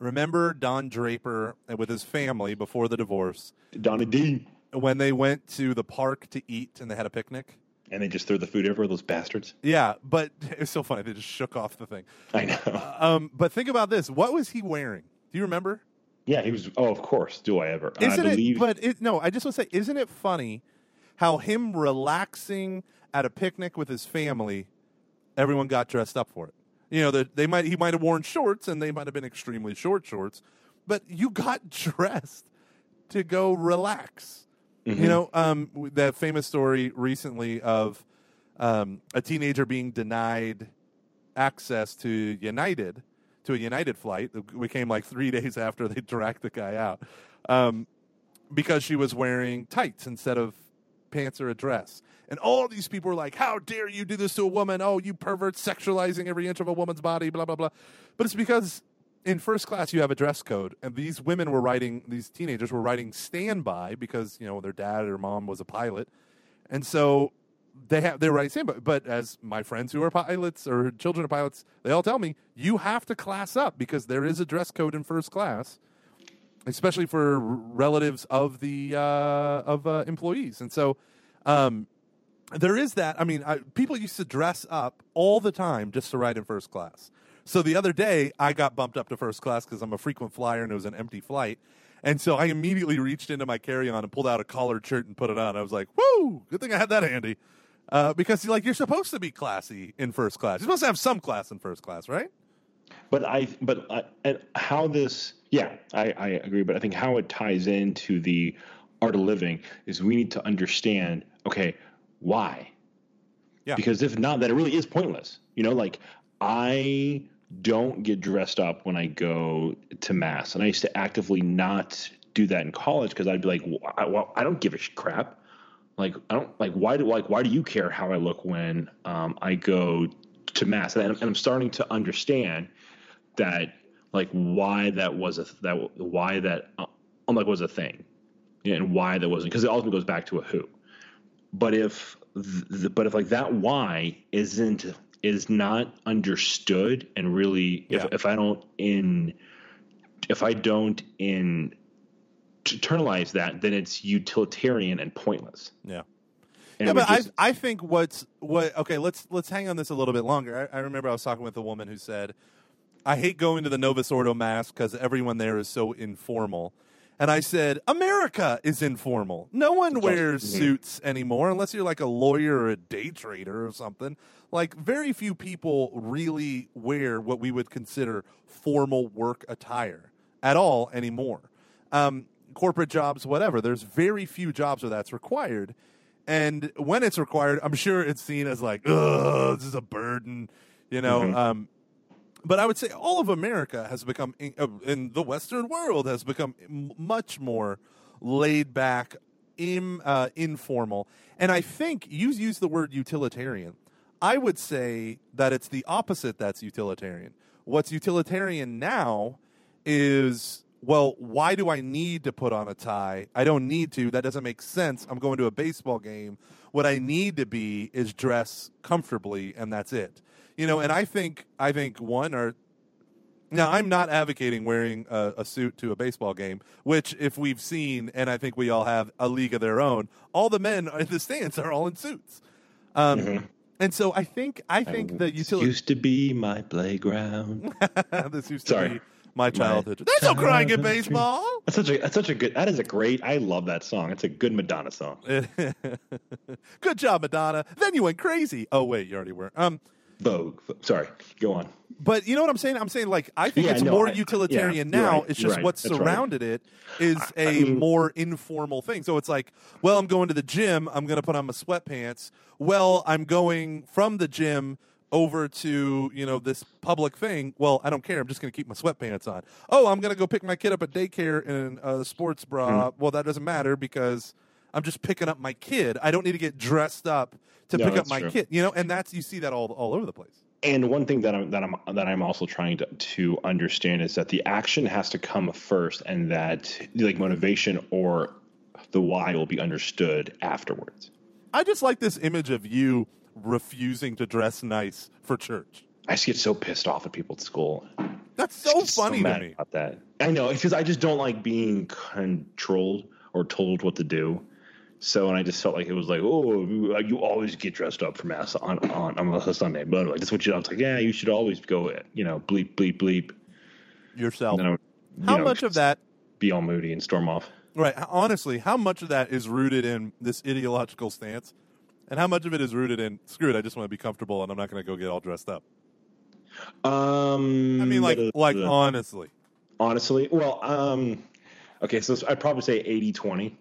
Remember Don Draper with his family before the divorce Donna D. when they went to the park to eat and they had a picnic? And they just threw the food everywhere, those bastards. Yeah, but [LAUGHS] it's so funny. They just shook off the thing. I know. Um, but think about this. What was he wearing? Do you remember? Yeah, he was. Oh, of course. Do I ever? Isn't I believe. it? But it, no, I just want to say, isn't it funny how him relaxing at a picnic with his family, everyone got dressed up for it. You know, they might he might have worn shorts and they might have been extremely short shorts, but you got [LAUGHS] dressed to go relax. Mm-hmm. You know, um, that famous story recently of um, a teenager being denied access to United, to a United flight. We came like three [LAUGHS] days after they dragged the guy out um, because she was wearing tights instead of pants or a dress. And all these people were like, How dare you do this to a woman? Oh, you pervert, sexualizing every inch of a woman's body, blah, blah, blah. But it's because in first class you have a dress code and these women were writing these teenagers were writing standby because you know their dad or mom was a pilot and so they have they're writing standby but as my friends who are pilots or children of pilots they all tell me you have to class up because there is a dress code in first class especially for relatives of the uh, of uh, employees and so um, there is that i mean I, people used to dress up all the time just to ride in first class so the other day, I got bumped up to first class because I'm a frequent flyer and it was an empty flight. And so I immediately reached into my carry on and pulled out a collared shirt and put it on. I was like, whoo, good thing I had that handy. Uh, because like you're supposed to be classy in first class. You're supposed to have some class in first class, right? But I, but I, and how this, yeah, I, I agree. But I think how it ties into the art of living is we need to understand, okay, why? Yeah. Because if not, then it really is pointless. You know, like I don't get dressed up when I go to mass, and I used to actively not do that in college because I'd be like, well, I, well, I don't give a crap. Like I don't like why do like why do you care how I look when um, I go to mass? And, I'm- and I'm starting to understand that like why that was a that why that uh, I'm was a thing, and why that wasn't because it ultimately goes back to a who. But if the, but if like that why isn't is not understood and really if Yeah. if I don't in if I don't in internalize that then it's utilitarian and pointless. Yeah. And yeah, but just- I I think what's what okay, let's let's hang on this a little bit longer. I, I remember I was talking with a woman who said, I hate going to the Novus Ordo Mass because everyone there is so informal. And I said, America is informal. No one wears suits anymore unless you're like a lawyer or a day trader or something. Like, very few people really wear what we would consider formal work attire at all anymore. Um, corporate jobs, whatever. There's very few jobs where that's required. And when it's required, I'm sure it's seen as like, ugh, this is a burden, you know. Mhm. Um, but I would say all of America has become, in, uh, in the Western world, has become much more laid back, Im, uh, informal. And I think you use the word utilitarian. I would say that it's the opposite that's utilitarian. What's utilitarian now is well, why do I need to put on a tie? I don't need to. That doesn't make sense. I'm going to a baseball game. What I need to be is dress comfortably, and that's it. You know, and I think I think one or now I'm not advocating wearing a, a suit to a baseball game, which if we've seen, and I think we all have a league of their own, all the men in the stands are all in suits. Um, Mhm. And so I think I think the utility used to be my playground. [LAUGHS] this used to Sorry. be my childhood. There's no crying in baseball. That's such a that's such a good that is a great I love that song. It's a good Madonna song. [LAUGHS] Good job, Madonna. Then you went crazy. Oh wait, you already were. Um, Vogue. Sorry, go on. but you know what I'm saying? I'm saying like I think Yeah, it's no, more I- utilitarian yeah, now. right, it's just right, what that's right. surrounded it is a I mean- more informal thing. So it's like, well, I'm going to the gym. I'm going to put on my sweatpants. Well, I'm going from the gym over to you know this public thing. Well, I don't care. I'm just going to keep my sweatpants on. Oh, I'm going to go pick my kid up at daycare in a sports bra. Hmm. Well, that doesn't matter because I'm just picking up my kid. I don't need to get dressed up to No, pick up my true. kid. You know, and that's you see that all all over the place. And one thing that I'm that I'm that I'm also trying to to understand is that the action has to come first, and that like motivation or the why will be understood afterwards. I just like this image of you refusing to dress nice for church. I just get so pissed off at people at school. That's so funny to mad me. about that. I know it's because I just don't like being controlled or told what to do. So, and I just felt like it was like, oh, you you always get dressed up for mass on on, on a Sunday, but like that's what you. I was like, yeah, you should always go, you know, bleep bleep bleep. Yourself. And then I would, you How know, much of that be all moody and storm off? Right. Honestly, how much of that is rooted in this ideological stance, and how much of it is rooted in screw it? I just want to be comfortable, and I'm not going to go get all dressed up. Um, I mean, like, uh, like uh, honestly, honestly, well, um, okay, so I'd probably say 80 20.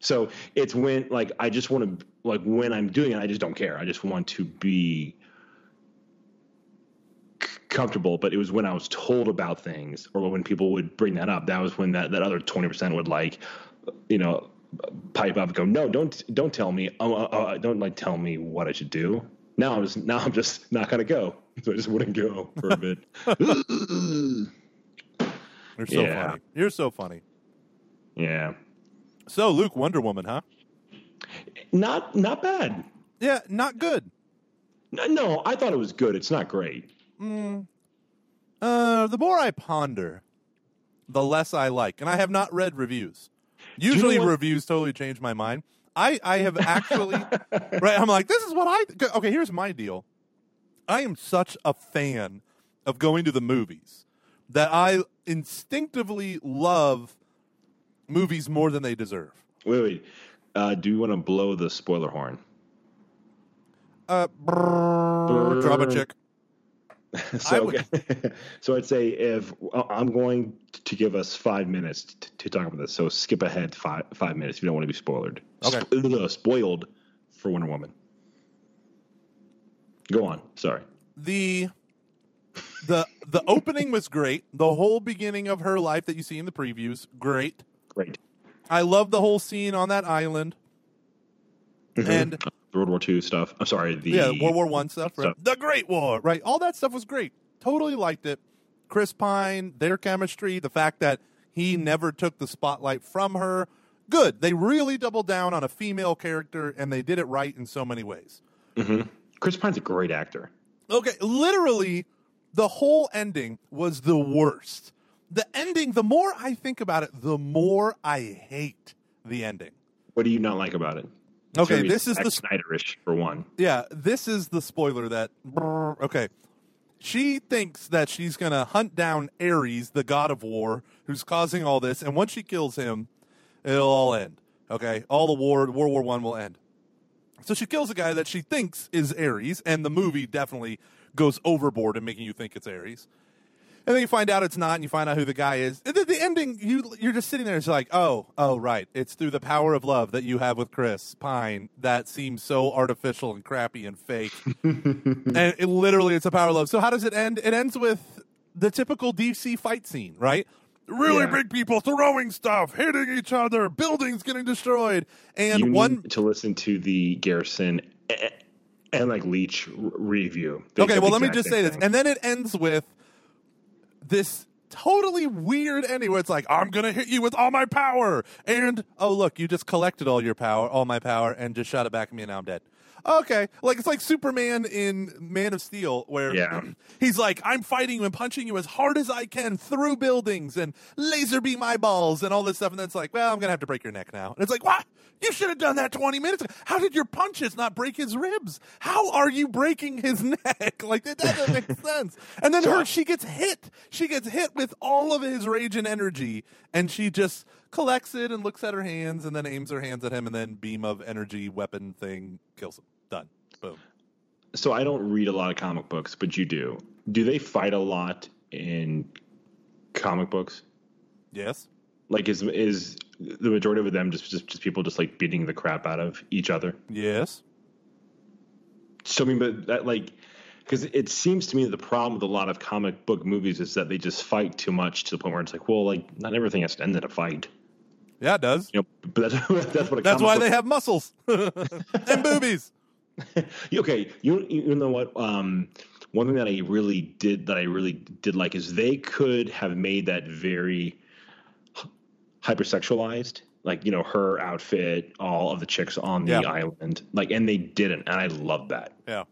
So it's when, like, I just want to, like, when I'm doing it, I just don't care. I just want to be comfortable. But it was when I was told about things or when people would bring that up, that was when that, that other 20% would, like, you know, pipe up and go, no, don't, don't tell me, uh, uh, uh, don't, like, tell me what I should do. Now I'm just, now I'm just not going to go. So I just wouldn't go for a bit. [LAUGHS] you're so Yeah. funny. You're so funny. yeah. So, Luke, Wonder Woman, huh? Not not bad. Yeah, not good. No, I thought it was good. It's not great. Uh, the more I ponder, the less I like, and I have not read reviews. you know Usually, reviews totally change my mind. I I have actually [LAUGHS] right. I'm like, this is what I okay. Here's my deal. I am such a fan of going to the movies that I instinctively love movies more than they deserve. Wait, wait. Uh, do you want to blow the spoiler horn? Uh, brrr, drop a chick. [LAUGHS] so, would- [LAUGHS] so I'd say if I'm going to give us five minutes to, to talk about this, so skip ahead five five minutes if you don't want to be spoiled. Okay. Sp- uh, spoiled for Wonder Woman. Go on. Sorry. the the the opening was great. The whole beginning of her life that you see in the previews, great. Great. I love the whole scene on that island. Mm-hmm. And The World War II stuff. I'm sorry. The yeah, World War One stuff, right? stuff. The Great War, right? All that stuff was great. Totally liked it. Chris Pine, their chemistry, the fact that he never took the spotlight from her, good. They really doubled down on a female character, and they did it right in so many ways. Mm-hmm. Chris Pine's a great actor. Okay, literally, the whole ending was the worst. The ending, the more I think about it, the more I hate the ending. What do you not like about it? Okay, this is Zack the Snyderish for one. yeah, this is the spoiler that okay. She thinks that she's going to hunt down Ares, the god of war, who's causing all this, and once she kills him, it'll all end. Okay? All the war World War 1 will end. So she kills a guy that she thinks is Ares, and the movie definitely goes overboard in making you think it's Ares. And then you find out it's not, and you find out who the guy is. And then the ending, you you're just sitting there, it's like, oh, oh, right, it's through the power of love that you have with Chris Pine that seems so artificial and crappy and fake. [LAUGHS] and it literally, it's a power of love. So how does it end? It ends with the typical DC fight scene, right? Really Yeah. big people throwing stuff, hitting each other, buildings getting destroyed, and you one need to listen to the Garrison and like Leech review. They Okay, well, let me just say this. And then it ends with this totally weird where it's like, I'm going to hit you with all my power. And, oh, look, you just collected all your power, all my power, and just shot it back at me, and now I'm dead. Okay. Like, it's like Superman in Man of Steel, where Yeah. [CLEARS THROAT] he's like, I'm fighting you and punching you as hard as I can through buildings and laser beam eyeballs and all this stuff. And then it's like, well, I'm going to have to break your neck now. And it's like, what? You should have done that 20 minutes ago. How did your punches not break his ribs? How are you breaking his [LAUGHS] neck? Like, that doesn't make [LAUGHS] sense. And then her, she gets hit. She gets hit with all of his rage and energy. And she just collects it and looks at her hands and then aims her hands at him and then beam of energy weapon thing kills him. Done. Boom. so I don't read a lot of comic books, but you do. Do they fight a lot in comic books? Yes. Like, is is the majority of them just just, just people just like beating the crap out of each other? Yes. So I mean, but that like. Because it seems to me that the problem with a lot of comic book movies is that they just fight too much to the point where it's like, well, like not everything has to end in a fight. Yeah, it does. You [LAUGHS] know, that's that's what That's why book they have muscles [LAUGHS] and boobies. [LAUGHS] okay you you know what um one thing that i really did that i really did like is they could have made that very hypersexualized like you know her outfit all of the chicks on the Yeah. island like and they didn't and i love that Yeah.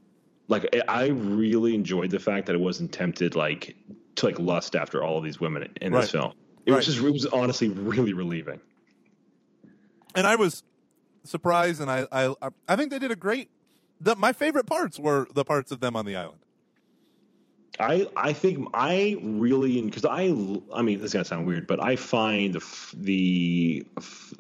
like I- I really enjoyed the fact that it wasn't tempted like to like lust after all of these women in Right. this film. It Right. was just it was honestly really relieving. And I was surprised, and I I I think they did a great. The, my favorite parts were the parts of them on the island. I I think I really because I I mean this is gonna sound weird, but I find the the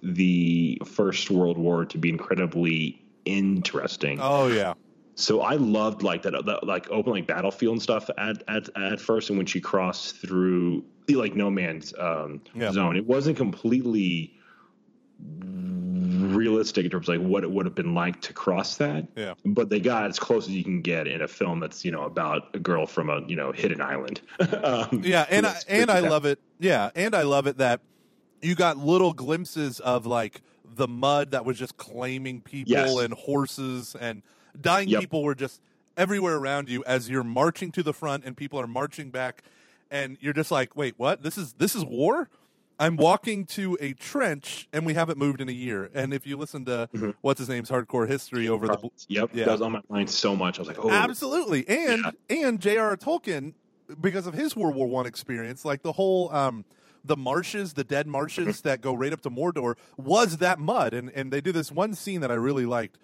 the First World War to be incredibly interesting. Oh yeah, So I loved like that, that like open like battlefield and stuff at at at first, and when she crossed through like no man's um, Yeah. zone, it wasn't completely realistic in terms of like what it would have been like to cross that. Yeah. But they got as close as you can get in a film that's you know about a girl from a you know hidden island. [LAUGHS] um, yeah, and I, and I that- love it. Yeah, and I love it that you got little glimpses of like the mud that was just claiming people Yes. and horses and dying Yep. people were just everywhere around you as you're marching to the front and people are marching back and you're just like, "Wait, what? This is this is war?" I'm walking to a trench and we haven't moved in a year. And if you listen to Mhm. what's his name's hardcore history over the Yep, Yeah. that was on my mind so much. I was like, oh, Absolutely, and and J.R.R. Tolkien, because of his World War One experience, like the whole um, the marshes, the dead marshes that go right up to Mordor, was that mud, and and they do this one scene that I really liked,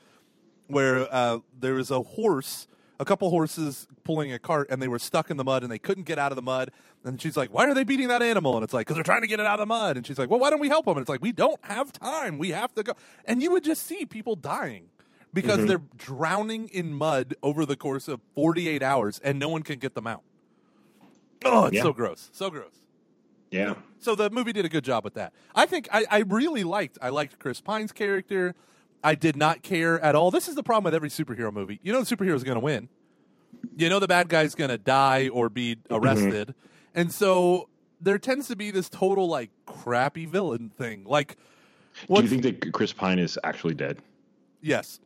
where uh, there was a horse, a couple horses pulling a cart, and they were stuck in the mud, and they couldn't get out of the mud. And she's like, "Why are they beating that animal?" And it's like, "Cause they're trying to get it out of the mud." And she's like, "Well, why don't we help them?" And it's like, "We don't have time. We have to go." And you would just see people dying because mm-hmm. they're drowning in mud over the course of 48 hours and no one can get them out. Oh, it's Yeah. so gross. So gross. yeah, So the movie did a good job with that. I think I, I really liked I liked Chris Pine's character. I did not care at all. This is the problem with every superhero movie. You know the superhero is going to win. You know the bad guy's going to die or be arrested. And so there tends to be this total like crappy villain thing. Like do you think that Chris Pine is actually dead? Yes.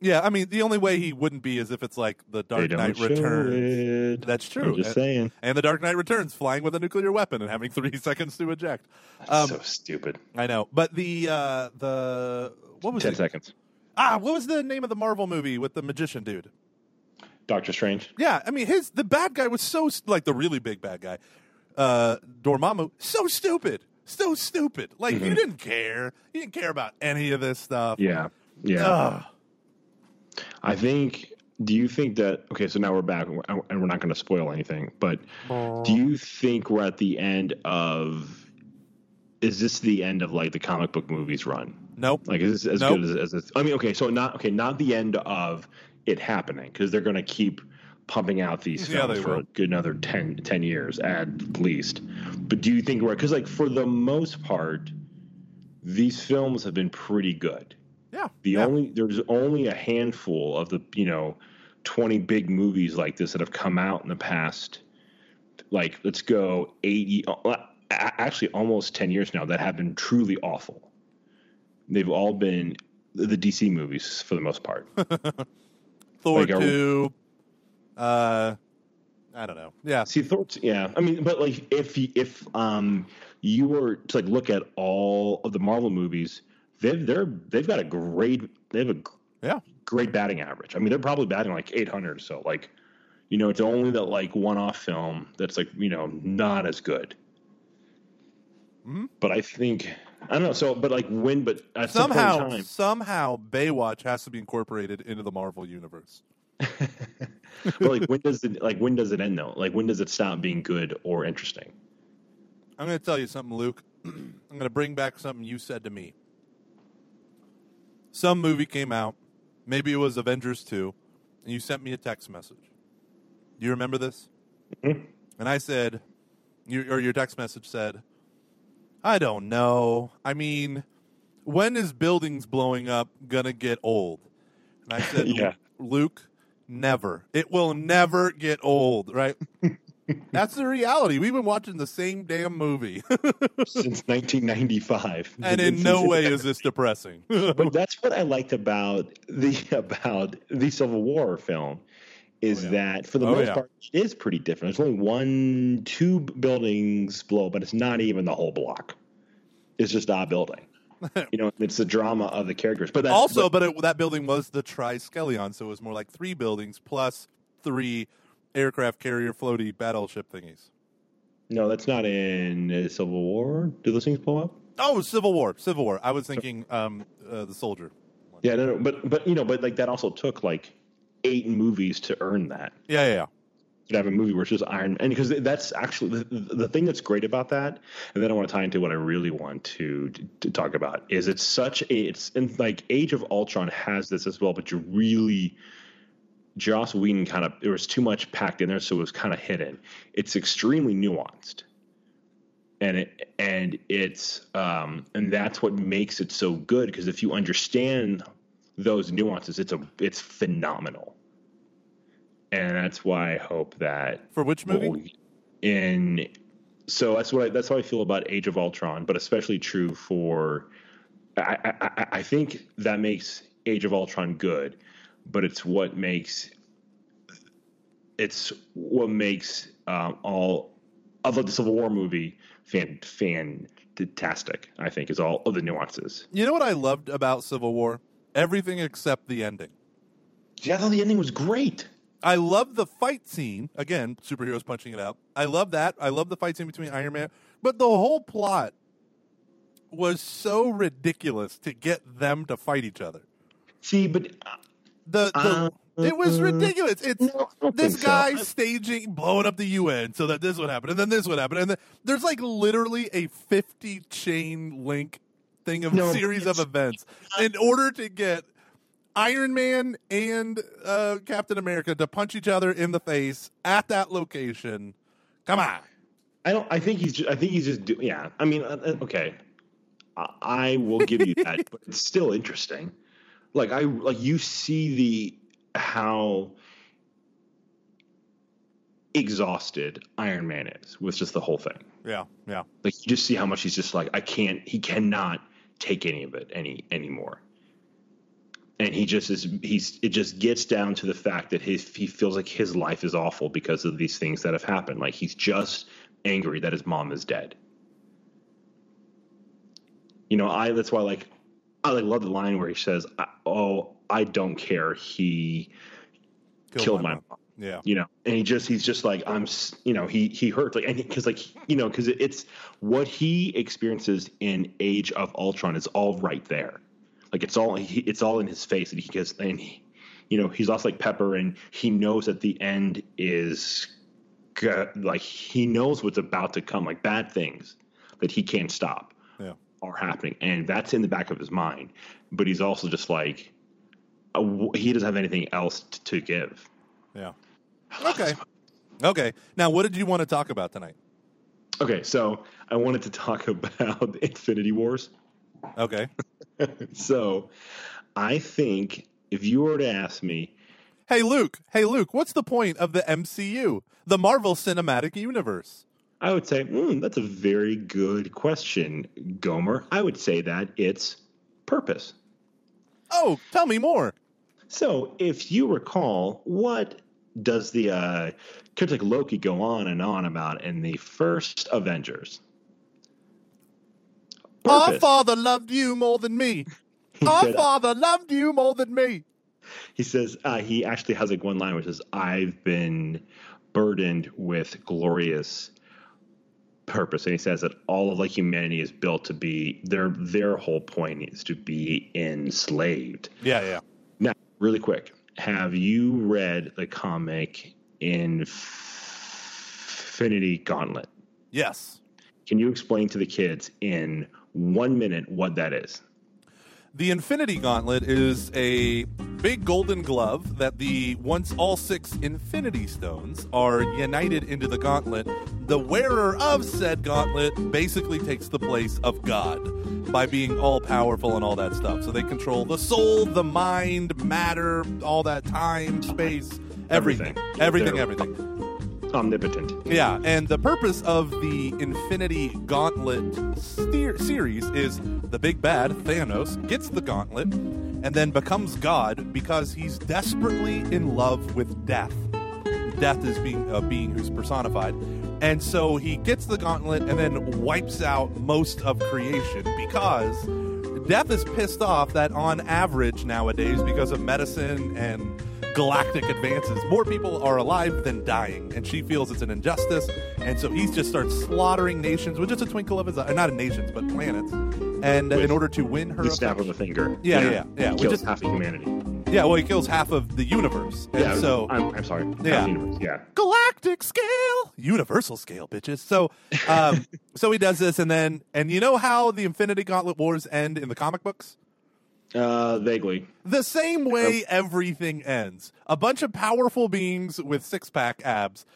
Yeah, I mean, the only way he wouldn't be is if it's like the Dark Knight Returns. it. That's true. I'm just And- saying. And the Dark Knight Returns, flying with a nuclear weapon and having three [LAUGHS] seconds to eject. Um, so stupid. I know, but the uh, the what was Ten it? seconds. Ah, what was the name of the Marvel movie with the magician dude? Doctor Strange. Yeah, I mean, his the bad guy was so like the really big bad guy, uh, Dormammu, so stupid, so stupid. Like you didn't care, you didn't care about any of this stuff. Mm-hmm. Yeah. Yeah. Ugh. I think. Do you think that? Okay, so now we're back, and we're not going to spoil anything. But do you think we're at the end of? Is this the end of like the comic book movies run? Nope. Like, is this as Nope. good as, as I mean, okay, so not okay, not the end of it happening because they're going to keep pumping out these Yeah, films for will. a good another 10, 10 years at least. But do you think we're because like for the most part, these films have been pretty good. Yeah. The yeah. only there's only a handful of the you know twenty big movies like this that have come out in the past. Like let's go eighty, uh, actually almost ten years now that have been truly awful. They've all been the DC movies for the most part. [LAUGHS] Thor Like, two. Uh, I don't know. Yeah, See, Thor's, yeah. I mean, but like, if you- if um you were to like look at all of the Marvel movies, they've they're they've got a great they have a yeah. great batting average. I mean, they're probably batting like 800. So like, you know, it's only that like one-off film that's like you know not as good. Mhm. But I think I don't know. So, but like when, but at some Somehow, point in time, somehow, Baywatch has to be incorporated into the Marvel universe. [LAUGHS] but like when does it like when does it end though? Like when does it stop being good or interesting? I'm going to tell you something, Luke. [CLEARS THROAT] I'm going to bring back something you said to me. Some movie came out, maybe it was Avengers 2, and you sent me a text message. Do you remember this? Mhm. And I said, you, or your text message said, I don't know. I mean, when is buildings blowing up going to get old? And I said, [LAUGHS] Yeah. Luke, never. It will never get old, right? [LAUGHS] That's the reality. We've been watching the same damn movie, [LAUGHS] Since 1995, and in no way is this depressing. but that's what I liked about the about the Civil War film is Oh, yeah. that for the Oh, most yeah. part it is pretty different. There's only one, two buildings blow, but it's not even the whole block. It's just a building. [LAUGHS] you know, it's the drama of the characters. But that's, also, but, it, that building was the Triskelion, so it was more like three buildings plus three aircraft carrier floaty battleship thingies. No, that's not in uh, Civil War. Do those things pull up? Oh, Civil War, Civil War. I was thinking um, uh, the soldier. Yeah, no, no, but but you know, but like that also took like eight movies to earn that. Yeah, yeah. yeah. To have a movie where it's just Iron Man, because that's actually the, the thing that's great about that, and then I want to tie into what I really want to, to to talk about is it's such a it's and like Age of Ultron has this as well, but you really Joss Whedon kind of there was too much packed in there, so it was kind of hidden. It's extremely nuanced, and it and it's um, and that's what makes it so good because if you understand those nuances, it's a it's phenomenal, and that's why I hope that For which movie? in so that's what I, that's how I feel about Age of Ultron, but especially true for I, I, I- think that makes Age of Ultron good, but it's what makes it's what makes um, all of the Civil War movie fan fantastic. I think is all of the nuances. You know what I loved about Civil War? Everything except the ending. Yeah, I thought the ending was great. I love the fight scene. Again, superheroes punching it out. I love that. I love the fight scene between Iron Man. But the whole plot was so ridiculous to get them to fight each other. See, but The, the Uh, it was ridiculous. It's no, this think so. guy staging blowing up the UN so that this would happen and then this would happen and then there's like literally a 50 chain link thing of No, series of events in order to get Iron Man and uh, Captain America to punch each other in the face at that location. Come on. I don't. I think he's. Just, I think he's just. Do, yeah. I mean, uh, uh, okay. I, I will give you that, but it's still interesting. Like I like you see the how exhausted Iron Man is with just the whole thing. Yeah, yeah. Like you just see how much he's just like I can't. He cannot take any of it any anymore. And he just is. He's. It just gets down to the fact that his. He feels like his life is awful because of these things that have happened. Like he's just angry that his mom is dead. You know, I. That's why, like, I like love the line where he says, "Oh, I don't care. He Kill killed my my mom. mom." Yeah. you know and he just he's just like i'm you know he he hurts like and because like you know because it's what he experiences in age of ultron is all right there like it's all he, it's all in his face and he gets and he, you know he's lost like pepper and he knows that the end is like he knows what's about to come like bad things that he can't stop Yeah. are happening and that's in the back of his mind but he's also just like uh, he doesn't have anything else t- to give Yeah. [SIGHS] Okay. Okay. Now, what did you want to talk about tonight? Okay, so I wanted to talk [LAUGHS] about Infinity Wars. Okay. [LAUGHS] So I think if you were to ask me, Hey, Luke. Hey, Luke. What's the point of the MCU, the Marvel Cinematic Universe? I would say, hmm, that's a very good question, Gomer. I would say that it's purpose. Oh, tell me more. So if you recall, what does the uh, character like Loki go on and on about in the first Avengers? Our father loved you more than me. He Our said- father loved you more than me. he says uh, he actually has like one line which is i've been burdened with glorious purpose and he says that all of like humanity is built to be their their whole point is to be enslaved Yeah, yeah. now really quick have you read the comic infinity gauntlet Yes. can you explain to the kids in one minute what that is The Infinity Gauntlet is a big golden glove that the once all six Infinity Stones are united into the gauntlet. The wearer of said gauntlet basically takes the place of God by being all powerful and all that stuff. So they control the soul, the mind, matter, all that time, space, everything. Everything. Everything, everything. Omnipotent Yeah, and the purpose of the Infinity Gauntlet steer- series is the big bad Thanos gets the gauntlet and then becomes God because he's desperately in love with death. Death is being a being who's personified, and so he gets the gauntlet and then wipes out most of creation because Death is pissed off that on average nowadays, because of medicine and galactic advances, more people are alive than dying, and she feels it's an injustice. And so he just starts slaughtering nations with just a twinkle of his eye, not nations, but planets. And With in order to win her, The snap of a finger. Yeah, yeah, yeah. He Which kills is- half of humanity. yeah, well, he kills half of the universe. And Yeah. so I'm, I'm sorry. Yeah. universe, Yeah. galactic scale, universal scale, bitches. So, um, [LAUGHS] so he does this, and then, and you know how the Infinity Gauntlet wars end in the comic books? Uh, vaguely. The same way everything ends. A bunch of powerful beings with six pack abs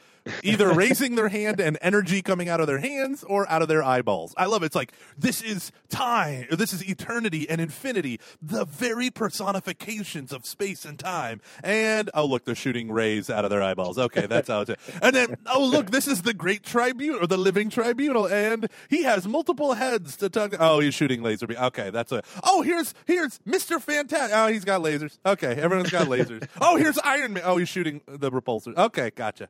either raising their hand and energy coming out of their hands or out of their eyeballs. I love it. It's like, this is time, this is eternity and infinity, the very personifications of space and time. And, oh, look, they're shooting rays out of their eyeballs. Okay, that's how it's. [LAUGHS] And then, oh, look, this is the great tribunal, or the living tribunal, and he has multiple heads to tug. Oh, he's shooting laser. be- Okay, that's a. Oh, here's here's Mr. Fantastic. Oh, he's got lasers. Okay, everyone's got lasers. [LAUGHS] Oh, here's Iron Man. Oh, he's shooting the repulsor. Okay, gotcha.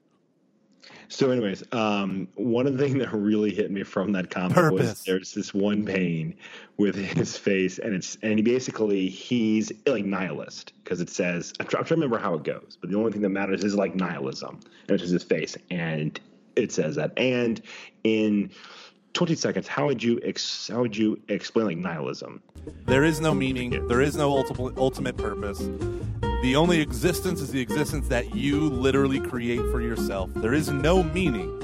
So, anyways, um, one of the things that really hit me from that comic Purpose. was there's this one pain with his face, and it's and he basically he's like nihilist because it says I'm, try- I'm trying to remember how it goes, but the only thing that matters is like nihilism, and it's just his face, and it says that. And in 20 seconds, how would you ex- how would you explain like nihilism? There is no meaning. There is no ultimate ultimate purpose. The only existence is the existence that you literally create for yourself. There is no meaning.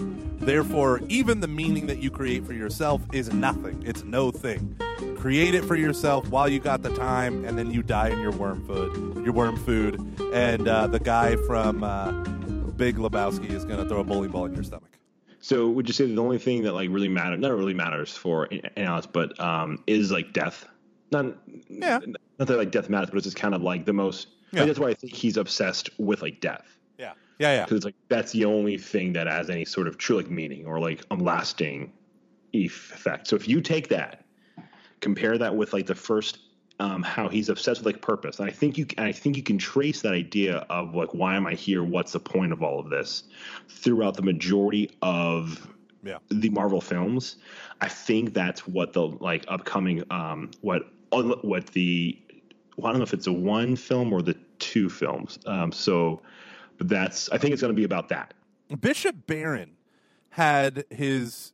Therefore, even the meaning that you create for yourself is nothing. It's no thing. Create it for yourself while you got the time, and then you die in your worm food. Your worm food, and uh, the guy from uh, Big Lebowski is going to throw a bowling ball in your stomach. So, would you say that the only thing that like really matters, not really matters for nihilists, but um, is like death? Not, Yeah. not that like death matters, but it's just kind of like the most. Yeah. Like, that's why I think he's obsessed with like death Yeah, yeah, yeah. because it's like that's the only thing that has any sort of true like meaning or like a lasting effect. So if you take that, compare that with like the first, um, how he's obsessed with like purpose, and I think you, I think you can trace that idea of like why am I here? What's the point of all of this? Throughout the majority of Yeah. the Marvel films, I think that's what the like upcoming um what what the well, I don't know if it's a one film or the two films. Um, so, but that's I think it's going to be about that. Bishop Barron had his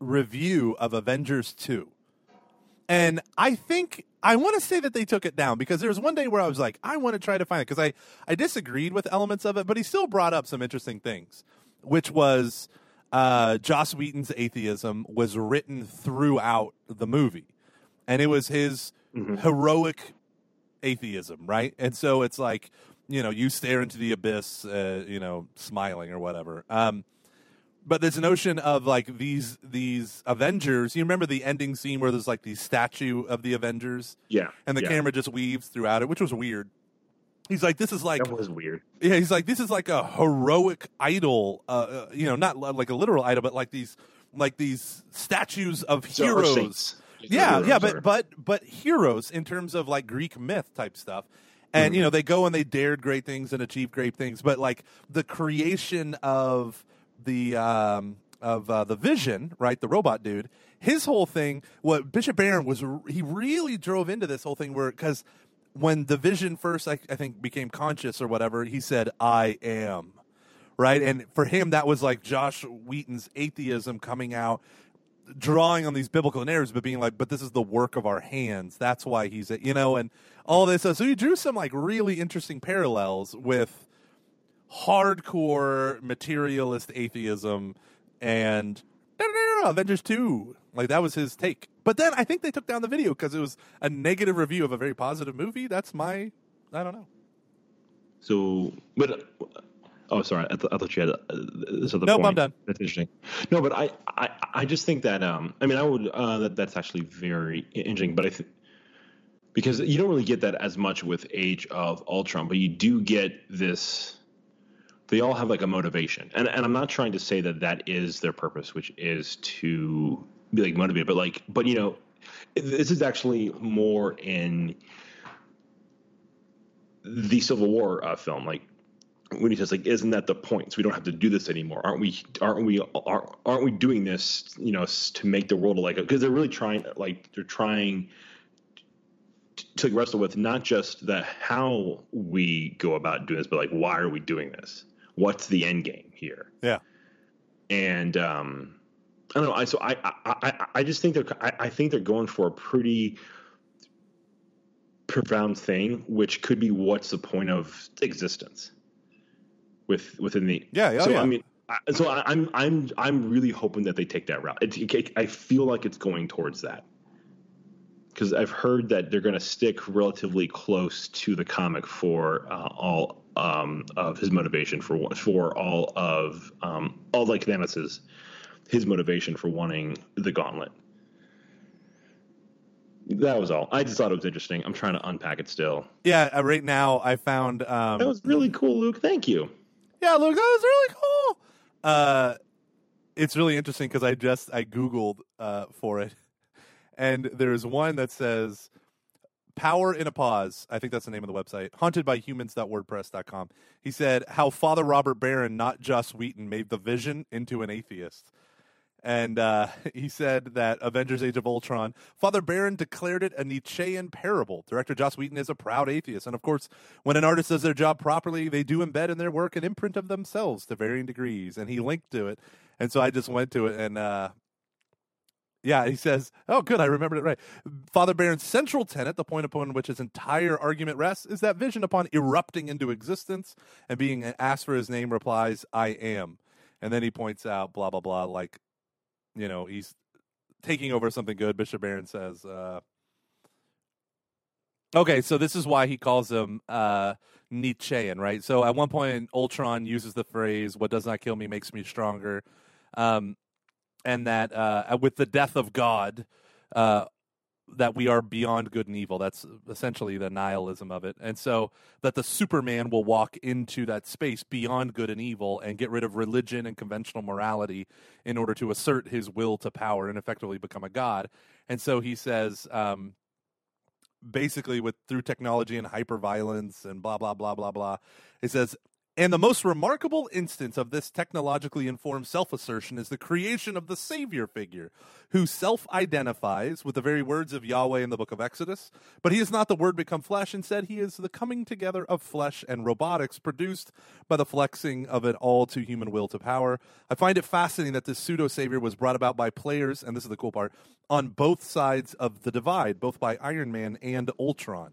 review of Avengers 2. And I think I want to say that they took it down because there was one day where I was like, I want to try to find it because I, I disagreed with elements of it, but he still brought up some interesting things, which was uh, Joss Whedon's atheism was written throughout the movie. And it was his heroic atheism, right? And so it's like, you know, you stare into the abyss, uh, you know, smiling or whatever. Um, but there's a notion of like these these Avengers. You remember the ending scene where there's like the statue of the Avengers, Yeah, and the yeah. camera just weaves throughout it, which was weird. He's like, this is like that was weird. yeah, he's like, this is like a heroic idol, uh, uh, you know, not like a literal idol, but like these, like these statues of So, heroes. Yeah, yeah, but but but heroes in terms of like Greek myth type stuff. And you know, they go and they dared great things and achieved great things, but like the creation of the um of uh, the Vision, right, the robot dude, his whole thing, what Bishop Barron was, he really drove into this whole thing where because when the Vision first, I, I think, became conscious or whatever, he said, "I am." right? And for him, that was like Joss Whedon's atheism coming out, drawing on these biblical narratives, but being like, but this is the work of our hands. That's why he's, it, you know, and all this. So he drew some like really interesting parallels with hardcore materialist atheism and no, no, no, Avengers 2. Like that was his take. But then I think they took down the video because it was a negative review of a very positive movie. That's my, I don't know. So, but oh, sorry, I, th- I thought you had uh, this other Nope, point. I'm done. That's interesting. No, but I, I, I just think that um, I mean, I would uh, that that's actually very interesting. But I think because you don't really get that as much with Age of Ultron, but you do get this. They all have like a motivation, and and I'm not trying to say that that is their purpose, which is to be like motivated, but like, but you know, this is actually more in the Civil War uh, film, like when he says like, "Isn't that the point? So we don't have to do this anymore, aren't we? Aren't we? Aren't, aren't we doing this? You know, to make the world like?" Because they're really trying, like they're trying to wrestle with not just the how we go about doing this, but like why are we doing this? What's the end game here? Yeah. And um, I don't know. I so I I, I, I just think they're I, I think they're going for a pretty profound thing, which could be what's the point of existence with within the Yeah, yeah, so yeah. I mean, I, so I, I'm I'm I'm really hoping that they take that route. It, I feel like it's going towards that because I've heard that they're going to stick relatively close to the comic for uh, all um, of his motivation for for all of um, all like Thanos's his motivation for wanting the gauntlet. That was all. I just thought it was interesting. I'm trying to unpack it still. Yeah, uh, right now I found um That was really cool, Luke. Thank you. Yeah, look, that was really cool. Uh, it's really interesting because I just I googled uh, for it, [LAUGHS] and there's one that says "Power in a Pause." I think that's the name of the website. Haunted by Humans.wordpress.com. He said how Father Robert Barron, not Joss Whedon, made the Vision into an atheist. And uh, [LAUGHS] he said that Avengers Age of Ultron, Father Barron declared it a Nietzschean parable. Director Joss Whedon is a proud atheist. And of course, when an artist does their job properly, they do embed in their work an imprint of themselves to varying degrees. And he linked to it. And so I just went to it and, uh, yeah, he says, oh, good, I remembered it right. Father Barron's central tenet, the point upon which his entire argument rests, is that vision upon erupting into existence and being asked for his name replies, I am. And then he points out, blah, blah, blah, like, you know, he's taking over something good. Bishop Barron says, uh, okay, so this is why he calls him uh, Nietzschean, right? So at one point, Ultron uses the phrase, what does not kill me makes me stronger. Um, and that uh, with the death of God, uh, that we are beyond good and evil. That's essentially the nihilism of it. And so that the Superman will walk into that space beyond good and evil and get rid of religion and conventional morality in order to assert his will to power and effectively become a god. And so he says, um, basically, with through technology and hyperviolence and blah blah blah blah blah, he says. And the most remarkable instance of this technologically informed self assertion is the creation of the Savior figure, who self identifies with the very words of Yahweh in the book of Exodus. But he is not the Word become flesh. Instead, he is the coming together of flesh and robotics produced by the flexing of an all to human will to power. I find it fascinating that this pseudo Savior was brought about by players, and this is the cool part, on both sides of the divide, both by Iron Man and Ultron.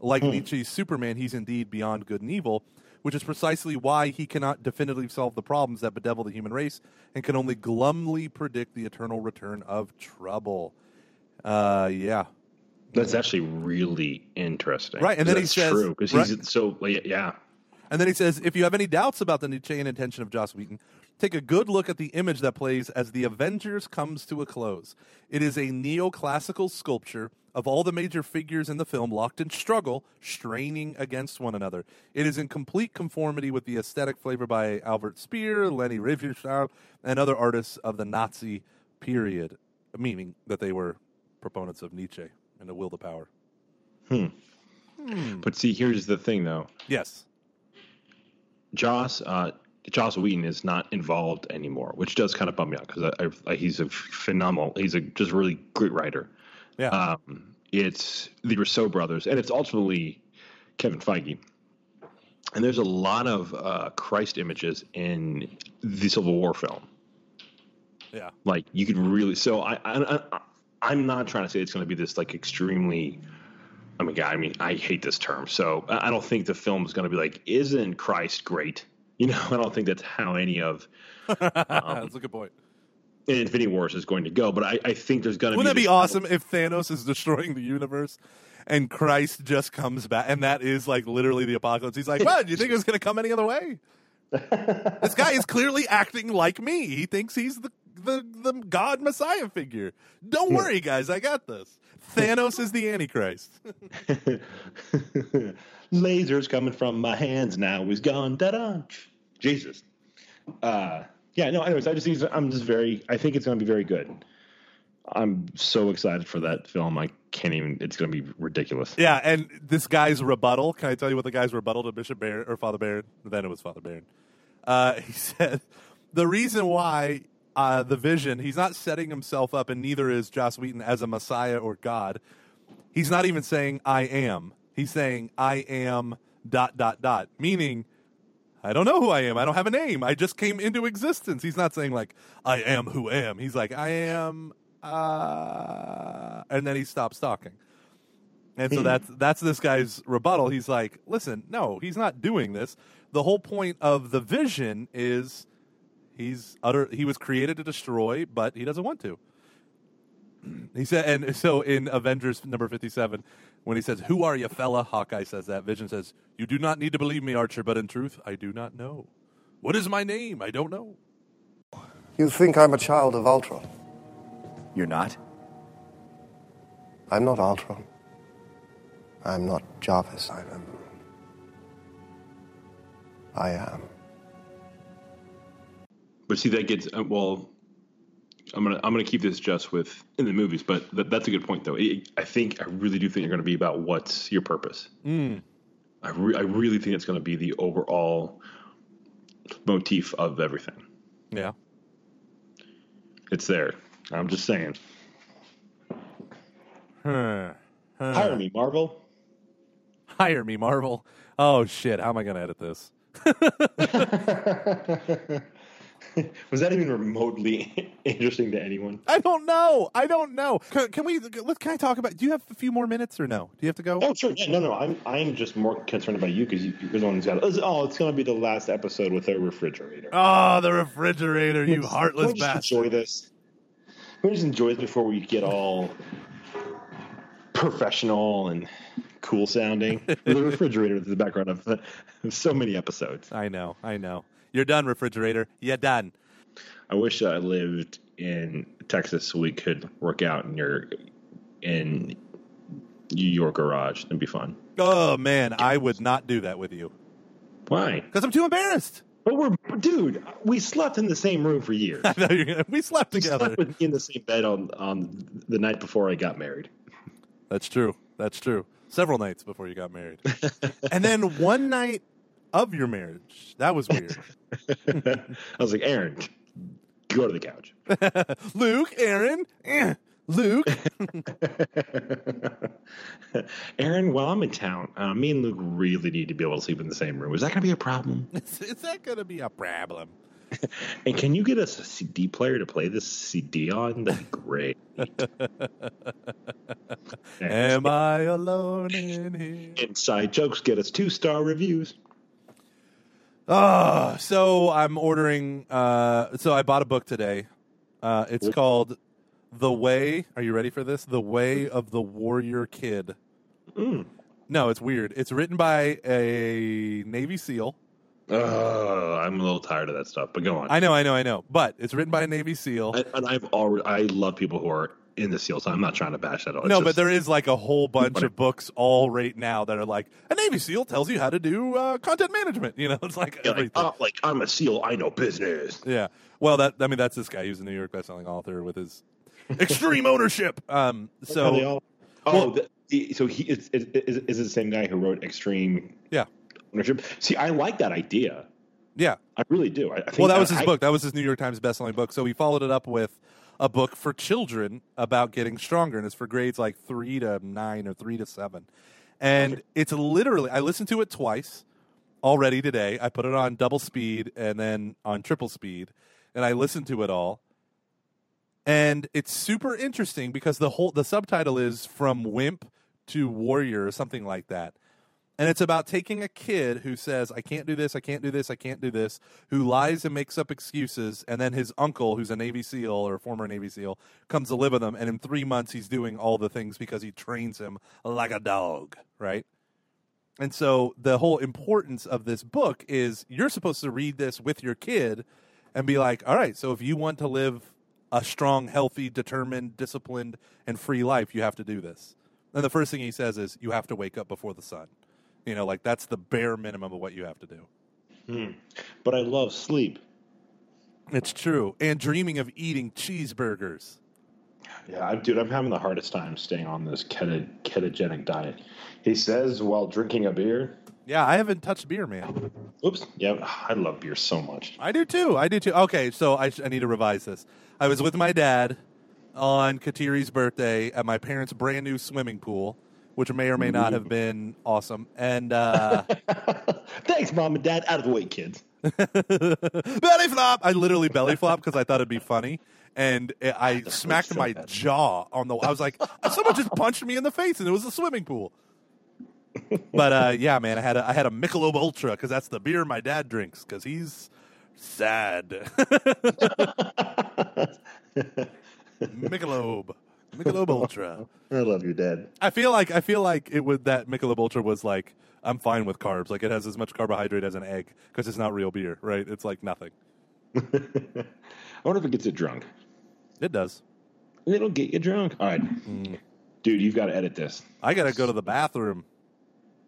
Like hmm. Nietzsche's Superman, he's indeed beyond good and evil which is precisely why he cannot definitively solve the problems that bedevil the human race and can only glumly predict the eternal return of trouble. Uh, yeah. That's actually really interesting. Right, and then he says- true because right. so yeah. And then he says, if you have any doubts about the Nietzschean intention of Joss Whedon, take a good look at the image that plays as the Avengers comes to a close. It is a neoclassical sculpture of all the major figures in the film locked in struggle, straining against one another. It is in complete conformity with the aesthetic flavor by Albert Speer, Leni Riefenstahl, and other artists of the Nazi period, meaning that they were proponents of Nietzsche and the will to power. Hmm. But see, here's the thing, though. Yes. Joss, uh, Joss Whedon is not involved anymore, which does kind of bum me out because I, I, I, he's a phenomenal, he's a just really great writer. Yeah. Um, it's the Russo brothers, and it's ultimately Kevin Feige. And there's a lot of uh, Christ images in the Civil War film. yeah. Like you could really. So I, I, I I'm not trying to say it's going to be this like extremely. I mean, God, I mean, I hate this term. So I don't think the film is going to be like, "Isn't Christ great?" You know, [LAUGHS] I don't think that's how any of [LAUGHS] That's a good point. Infinity Wars is going to go. But I, I think there's going to Wouldn't that be be awesome if Thanos is destroying the universe and Christ just comes back and that is like literally the apocalypse? He's like, What? Do you think it was going to come any other way? [LAUGHS] this guy is clearly acting like me. He thinks he's the, the, the God Messiah figure. Don't worry, guys. I got this. Thanos is the Antichrist. [LAUGHS] Lasers coming from my hands now. He's gone. Da da. Jesus. Uh, yeah. No. Anyways, I just I'm just very. I think it's going to be very good. I'm so excited for that film. I can't even. It's going to be ridiculous. Yeah, and this guy's rebuttal. Can I tell you what the guy's rebuttal to Bishop Barron or Father Barron? Then it was Father Barron. Uh, [LAUGHS] he said the reason why uh, the vision he's not setting himself up, and neither is Joss Whedon as a Messiah or God. he's not even saying I am. He's saying I am dot dot dot, meaning I don't know who I am. I don't have a name. I just came into existence. He's not saying like I am who am. He's like I am uh and then he stops talking. And so that's that's this guy's rebuttal. He's like, "Listen, no, he's not doing this. The whole point of the vision is he's utter he was created to destroy, but he doesn't want to." [CLEARS THROAT] He said, and so in Avengers number 57, when he says, Who are you, fella? Hawkeye says that. Vision says, You do not need to believe me, Archer, but in truth, I do not know. What is my name? I don't know. You think I'm a child of Ultron? You're not? I'm not Ultron. I'm not Jarvis. I am. I am. But see, that gets uh, well. I'm gonna I'm gonna keep this just with in the movies, but th- that's a good point though. I I think I really do think you're gonna be about what's your purpose. Mm. I re- I really think it's gonna be the overall motif of everything. Yeah. It's there. I'm just saying. Huh. Huh. Hire me, Marvel. Hire me, Marvel. Oh, shit. How am I going to edit this? [LAUGHS] [LAUGHS] [LAUGHS] Was that even remotely [LAUGHS] interesting to anyone? I don't know. I don't know. Can, can we, Let's. can I talk about, do you have a few more minutes or no? Do you have to go? Oh, sure. Yeah, no, no. I'm I'm just more concerned about you because you, you're the one who's got. Oh, oh it's going to be the last episode with a refrigerator. Oh, the refrigerator, you Can heartless just bastard. enjoy this? Can we just enjoy this before we get all professional and cool sounding? [LAUGHS] the refrigerator is the background of, of so many episodes. I know. I know. You're done, refrigerator. You're done. I wish I lived in Texas so we could work out in your in your garage. That'd be fun. Oh, man. I would not do that with you Why? because I'm too embarrassed. But we're dude. We slept in the same room for years. [LAUGHS] I know you're gonna, we slept We together. slept with me in the same bed on on the night before I got married. That's true. That's true. Several nights before you got married. and then one night of your marriage. That was weird. [LAUGHS] [LAUGHS] I was like, Aaron, go to the couch. [LAUGHS] Luke, Aaron, eh, Luke. Aaron, while I'm in town, uh, me and Luke really need to be able to sleep in the same room. Is that going to be a problem? is, is that going to be a problem? And can you get us a CD player to play this CD on? That'd be great. Am I alone in here? Inside jokes get us two star reviews. Oh, so I'm ordering. Uh, so I bought a book today. Uh, it's called The Way. Are you ready for this? The Way of the Warrior Kid. Mm. No, it's weird. It's written by a Navy SEAL. Uh, I'm a little tired of that stuff, but go on. I know, I know, I know. But it's written by a Navy SEAL. I, and I've already, I love people who are in the SEALs. I'm not trying to bash that. It's no, but there is like a whole bunch Funny. of books all right now that are like a Navy SEAL tells you how to do uh, content management. You know, [LAUGHS] it's like Yeah, like, everything. oh, like I'm a SEAL. I know business. Yeah. Well, that I mean, that's this guy. He was a New York bestselling author with his extreme ownership. Um. Are they So all- oh, the, the- so he is, is, is, is the same guy who wrote Extreme yeah, Ownership? See, I like that idea. yeah. I really do. I, I think Well, that was his I- book. That was his New York Times bestselling book. So he followed it up with a book for children about getting stronger, and it's for grades like three to nine or three to seven. And it's literally, I listened to it twice already today. I put it on double speed and then on triple speed, and I listened to it all. And it's super interesting because the whole the subtitle is from wimp to warrior or something like that. And it's about taking a kid who says, I can't do this, I can't do this, I can't do this, who lies and makes up excuses, and then his uncle, who's a Navy SEAL or a former Navy SEAL, comes to live with him, and in three months he's doing all the things because he trains him like a dog, right? And so the whole importance of this book is you're supposed to read this with your kid and be like, all right, so if you want to live a strong, healthy, determined, disciplined, and free life, you have to do this. And the first thing he says is, you have to wake up before the sun. You know, like that's the bare minimum of what you have to do. Hmm. But I love sleep. It's true. And dreaming of eating cheeseburgers. Yeah, I, dude, I'm having the hardest time staying on this keto, ketogenic diet. He says while drinking a beer. Yeah, I haven't touched beer, man. Oops. Yeah, I love beer so much. I do too. I do too. Okay, so I, I need to revise this. I was with my dad on Katiri's birthday at my parents' brand new swimming pool. Which may or may not have been awesome. And uh, [LAUGHS] Thanks, mom and dad. Out of the way, kids. [LAUGHS] belly flop. I literally belly flop because I thought it'd be funny. And it, I smacked so my bad. jaw on the. I was like, someone just punched me in the face, and it was a swimming pool. But uh, yeah, man, I had a, I had a Michelob Ultra because that's the beer my dad drinks because he's sad. [LAUGHS] Michelob, Michelob Ultra. I love you, dad. I feel like I feel like it would that Michelob Ultra was like I'm fine with carbs. Like it has as much carbohydrate as an egg because it's not real beer, right? It's like nothing. [LAUGHS] I wonder if it gets you drunk. It does. It'll get you drunk. All right, mm. dude, you've got to edit this. I gotta go to the bathroom.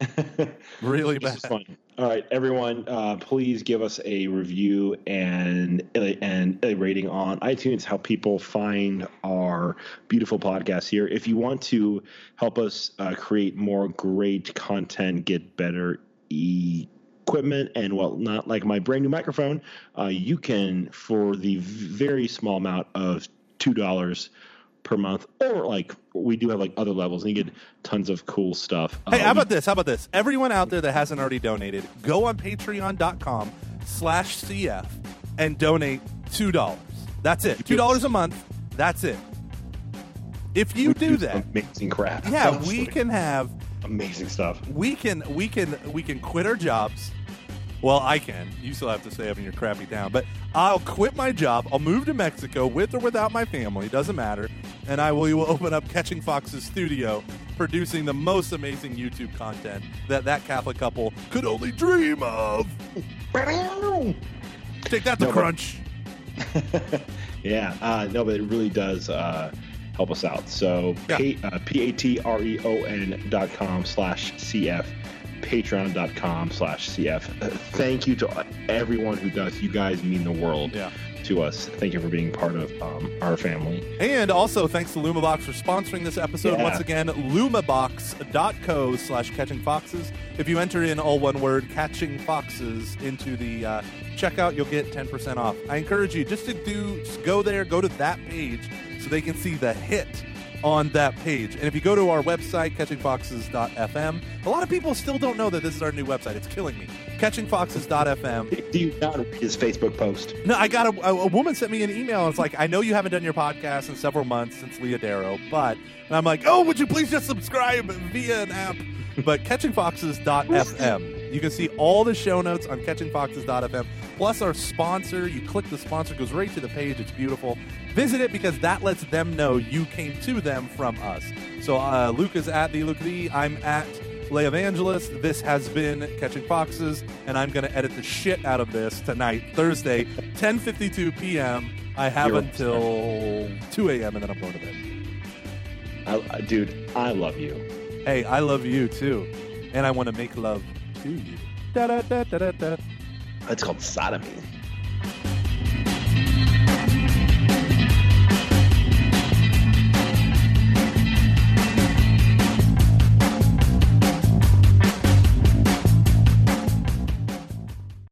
[LAUGHS] really bad. fun. All right, everyone, uh, please give us a review and and a rating on iTunes. How people find our beautiful podcast here. If you want to help us uh, create more great content, get better equipment and whatnot, like my brand new microphone, uh, you can for the very small amount of two dollars per month, or like we do have like other levels, and you get tons of cool stuff. Hey, Uh, how about this? How about this? Everyone out there that hasn't already donated, go on patreon.com slash CF and donate $2. That's it. $2 a month. That's it. If you we do that, amazing crap. yeah, Honestly. [LAUGHS] we can have amazing stuff. we can we can we can quit our jobs. Well, I can. You still have to stay up in your crappy town, but I'll quit my job. I'll move to Mexico with or without my family. Doesn't matter. And I will, will open up Catching Foxes studio, producing the most amazing YouTube content that that Catholic couple could only dream of. [LAUGHS] Take that to No, but- Crunch. [LAUGHS] yeah, uh, no, but it really does uh, help us out. So Yeah. p uh, p-a-t-r-e-o-n dot com slash cf patreon.com slash cf thank you to everyone who does you guys mean the world Yeah. To us thank you for being part of um, our family And also, thanks to LumaBox for sponsoring this episode. Yeah. Once again, lumabox.co slash catching foxes. If you enter in all one word, catching foxes, into the uh, checkout, you'll get 10% off. I encourage you just to do, just go there, go to that page so they can see the hit on that page. And if you go to our website, catchingfoxes.fm, a lot of people still don't know that this is our new website. It's killing me. Catchingfoxes.fm. do you not read his facebook post No, I got a, a, woman sent me an email. And it's like, I know you haven't done your podcast in several months since Leah Darrow, but and I'm like, oh, would you please just subscribe via an app? But catchingfoxes.fm. You can see all the show notes on catchingfoxes.fm. Plus our sponsor. You click the sponsor, goes right to the page. It's beautiful. Visit it because that lets them know you came to them from us. So uh, Luke is at the Luke the. I'm at Lay Evangelist. This has been Catching Foxes, and I'm going to edit the shit out of this tonight, Thursday, [LAUGHS] 10:52 p.m. I have You're until 2 a.m. and then I'm going to bed. I, dude i love you Hey, I love you too, and I want to make love to you. Da da da da da it's called sodomy